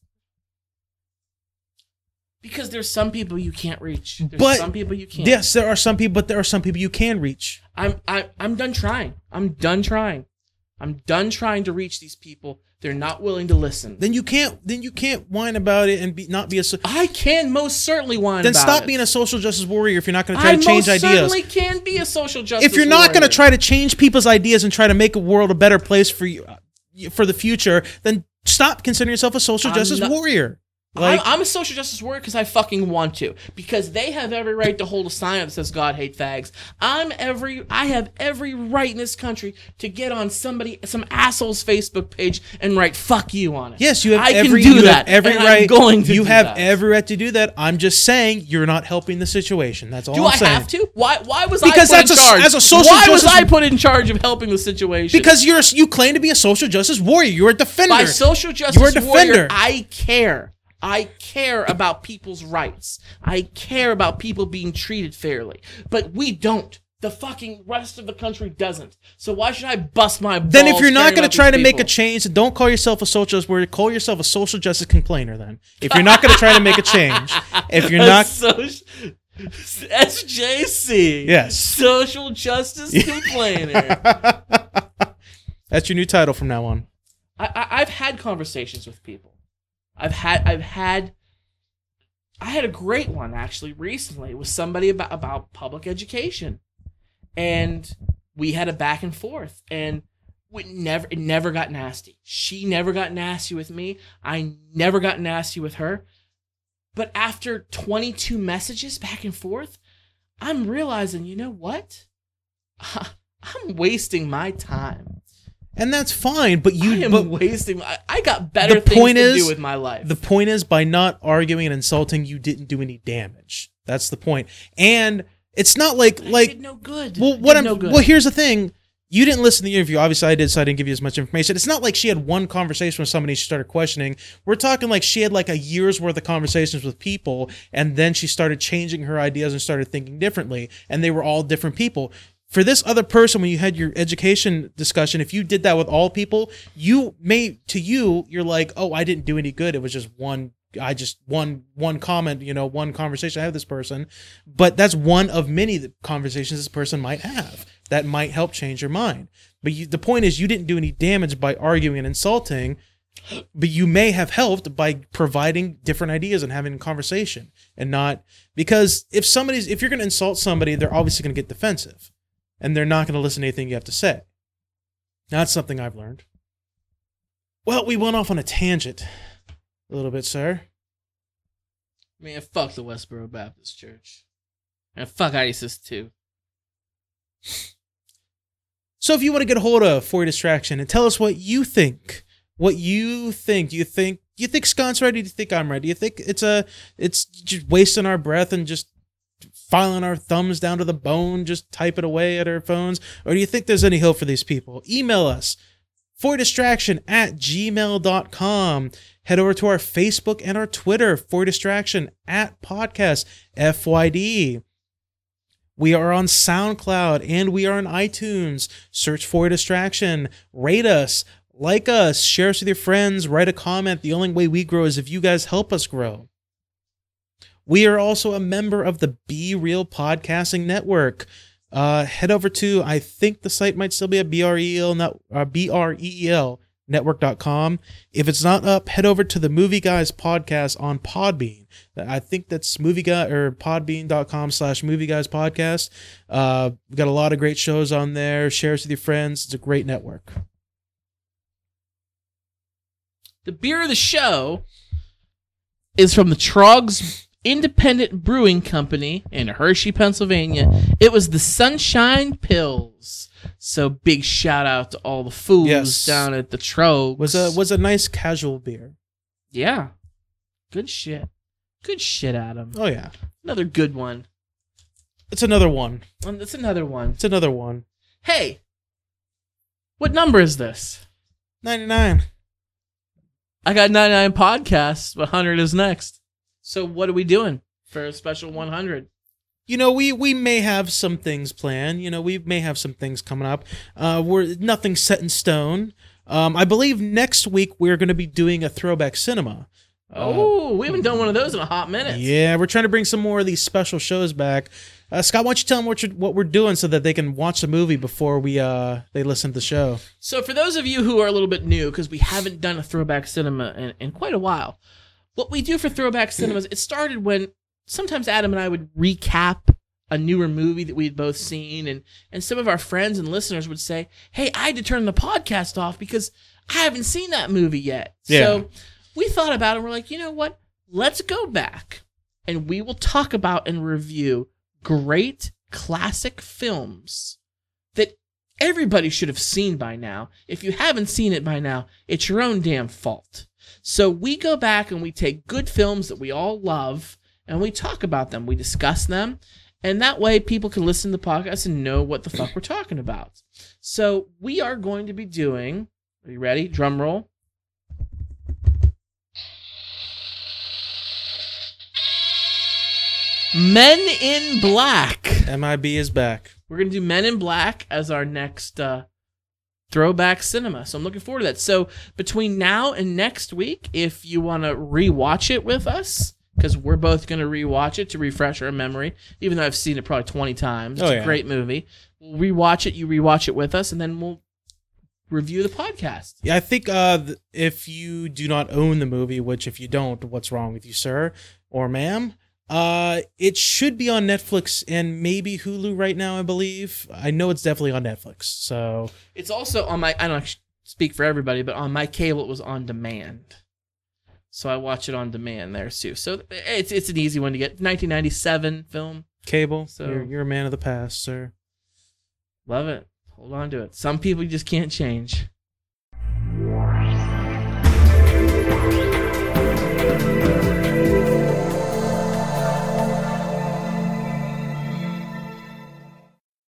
because there's some people you can't reach. There's But- some people you can't. Yes, there are some people, but there are some people you can reach. I'm I, I'm done trying. I'm done trying. I'm done trying to reach these people. They're not willing to listen. Then you can't then you can't whine about it and be not be a. so- I can most certainly whine Then stop it. being a social justice warrior if you're not going to try I to change most ideas. certainly can be a social justice. if you're not going to try to change people's ideas and try to make a world a better place for you for the future, then stop considering yourself a social I'm justice not- warrior. I'm, I'm a social justice warrior because I fucking want to. Because they have every right to hold a sign up that says "God hate fags." I'm every. I have every right in this country to get on somebody, some asshole's Facebook page and write "fuck you" on it. yes, you have I every can do that. every right. I'm going to. you have that. every right to do that. I'm just saying you're not helping the situation. That's all Do I'm I saying. have to? Why? Why was Because I put that's in a- charge? as a social Why was I put in charge of helping the situation? Because you're you claim to be a social justice warrior. You're a defender. by social justice You're a defender. warrior, I care. I care about people's rights. I care about people being treated fairly. But we don't. The fucking rest of the country doesn't. So why should I bust my balls? then if you're not going to try to make a change, don't call yourself a social justice warrior. Call yourself a social justice complainer. Then, if you're not going to try to make a change, if you're not, soci- SJC. Yes. Social justice complainer. that's your new title from now on. I, I, I've had conversations with people. I've had I've had I had a great one actually recently. with somebody about about public education, and we had a back and forth, and we never it never got nasty. She never got nasty with me. I never got nasty with her. But after 22 messages back and forth, I'm realizing, you know what? I'm wasting my time. And that's fine, but you I am but wasting. I, I got better The things point to is, do with my life. the point is by not arguing and insulting, you didn't do any damage. That's the point. And it's not like I like did no good. well what I'm no good. well here's the thing. You didn't listen to the interview. Obviously, I did, so I didn't give you as much information. It's not like she had one conversation with somebody she started questioning. We're talking like she had like a year's worth of conversations with people, and then she started changing her ideas and started thinking differently. And they were all different people. For this other person, when you had your education discussion, if you did that with all people, you may to you, you're like, oh, I didn't do any good. It was just one. I just one one comment, you know, one conversation I have this person, but that's one of many conversations this person might have that might help change your mind. But you, the point is, you didn't do any damage by arguing and insulting, but you may have helped by providing different ideas and having a conversation, and not because if somebody's if you're going to insult somebody, they're obviously going to get defensive, and they're not going to listen to anything you have to say. That's something I've learned. Well, we went off on a tangent a little bit, sir. Man, fuck the Westboro Baptist Church. And fuck ISIS too. So if you want to get a hold of For Distraction and tell us what you think, what you think, do you think do you think Scott's ready? Do you think I'm ready? Do you think it's a it's just wasting our breath and just filing our thumbs down to the bone, just type it away at our phones? Or do you think there's any hope for these people? Email us for distraction at gmail.com. Head over to our Facebook and our Twitter for distraction at podcast FYD. We are on SoundCloud and we are on iTunes. Search for Distraction. Rate us, like us, share us with your friends, write a comment. The only way we grow is if you guys help us grow. We are also a member of the Be Real Podcasting Network. Uh, head over to, I think the site might still be at BREL, not, uh, B-R-E-E-L network.com. If it's not up, head over to the Movie Guys podcast on Podbean. I think that's movie guy or podbean.com slash movie guys podcast. Uh, we've got a lot of great shows on there. Share us with your friends. It's a great network. The beer of the show is from the Troegs Independent Brewing Company in Hershey, Pennsylvania. It was the Sunshine Pils. So big shout out to all the fools Yes. down at the Troegs. Was a was a nice casual beer. yeah, good shit. Good shit, Adam. Oh yeah. Another good one. It's another one. It's another one. It's another one. Hey, what number is this? 99. I got 99 podcasts, but 100 is next. So what are we doing for a special 100? you know we we may have some things planned. You know we may have some things coming up. Uh we're nothing set in stone. Um i believe next week we're going to be doing a throwback cinema. Uh, Oh, we haven't done one of those in a hot minute. yeah we're trying to bring some more of these special shows back. Uh, scott why don't you tell them what, what we're doing so that they can watch the movie before we uh they listen to the show? So for those of you who are a little bit new, because we haven't done a throwback cinema in, in quite a while, what we do for throwback cinemas, it started when sometimes Adam and I would recap a newer movie that we'd both seen, and and some of our friends and listeners would say, "Hey, I had to turn the podcast off because I haven't seen that movie yet." Yeah. So we thought about it. and We're like, you know what? Let's go back and we will talk about and review great classic films that everybody should have seen by now. If you haven't seen it by now, it's your own damn fault. So we go back and we take good films that we all love and we talk about them. We discuss them. And that way people can listen to the podcast and know what the fuck we're talking about. So we are going to be doing, are you ready? Drum roll. Men in Black. mib is back We're gonna do Men in Black as our next uh, throwback cinema. So I'm looking forward to that. So between now and next week, if you want to rewatch it with us, because we're both gonna rewatch it to refresh our memory, even though I've seen it probably 20 times. It's Oh, a great movie. We'll rewatch it. You rewatch it with us, and then we'll review the podcast. Yeah, I think uh, if you do not own the movie, which if you don't, what's wrong with you, sir? or ma'am. Uh, it should be on Netflix and maybe Hulu right now, I believe. I know it's definitely on Netflix. So It's also on my. I don't speak for everybody, but on my cable, it was on demand. So I watch it on demand there too. So it's it's an easy one to get. 1997 film. cable, So- you're, you're a man of the past, sir. Love it. Hold on to it. Some people you just can't change.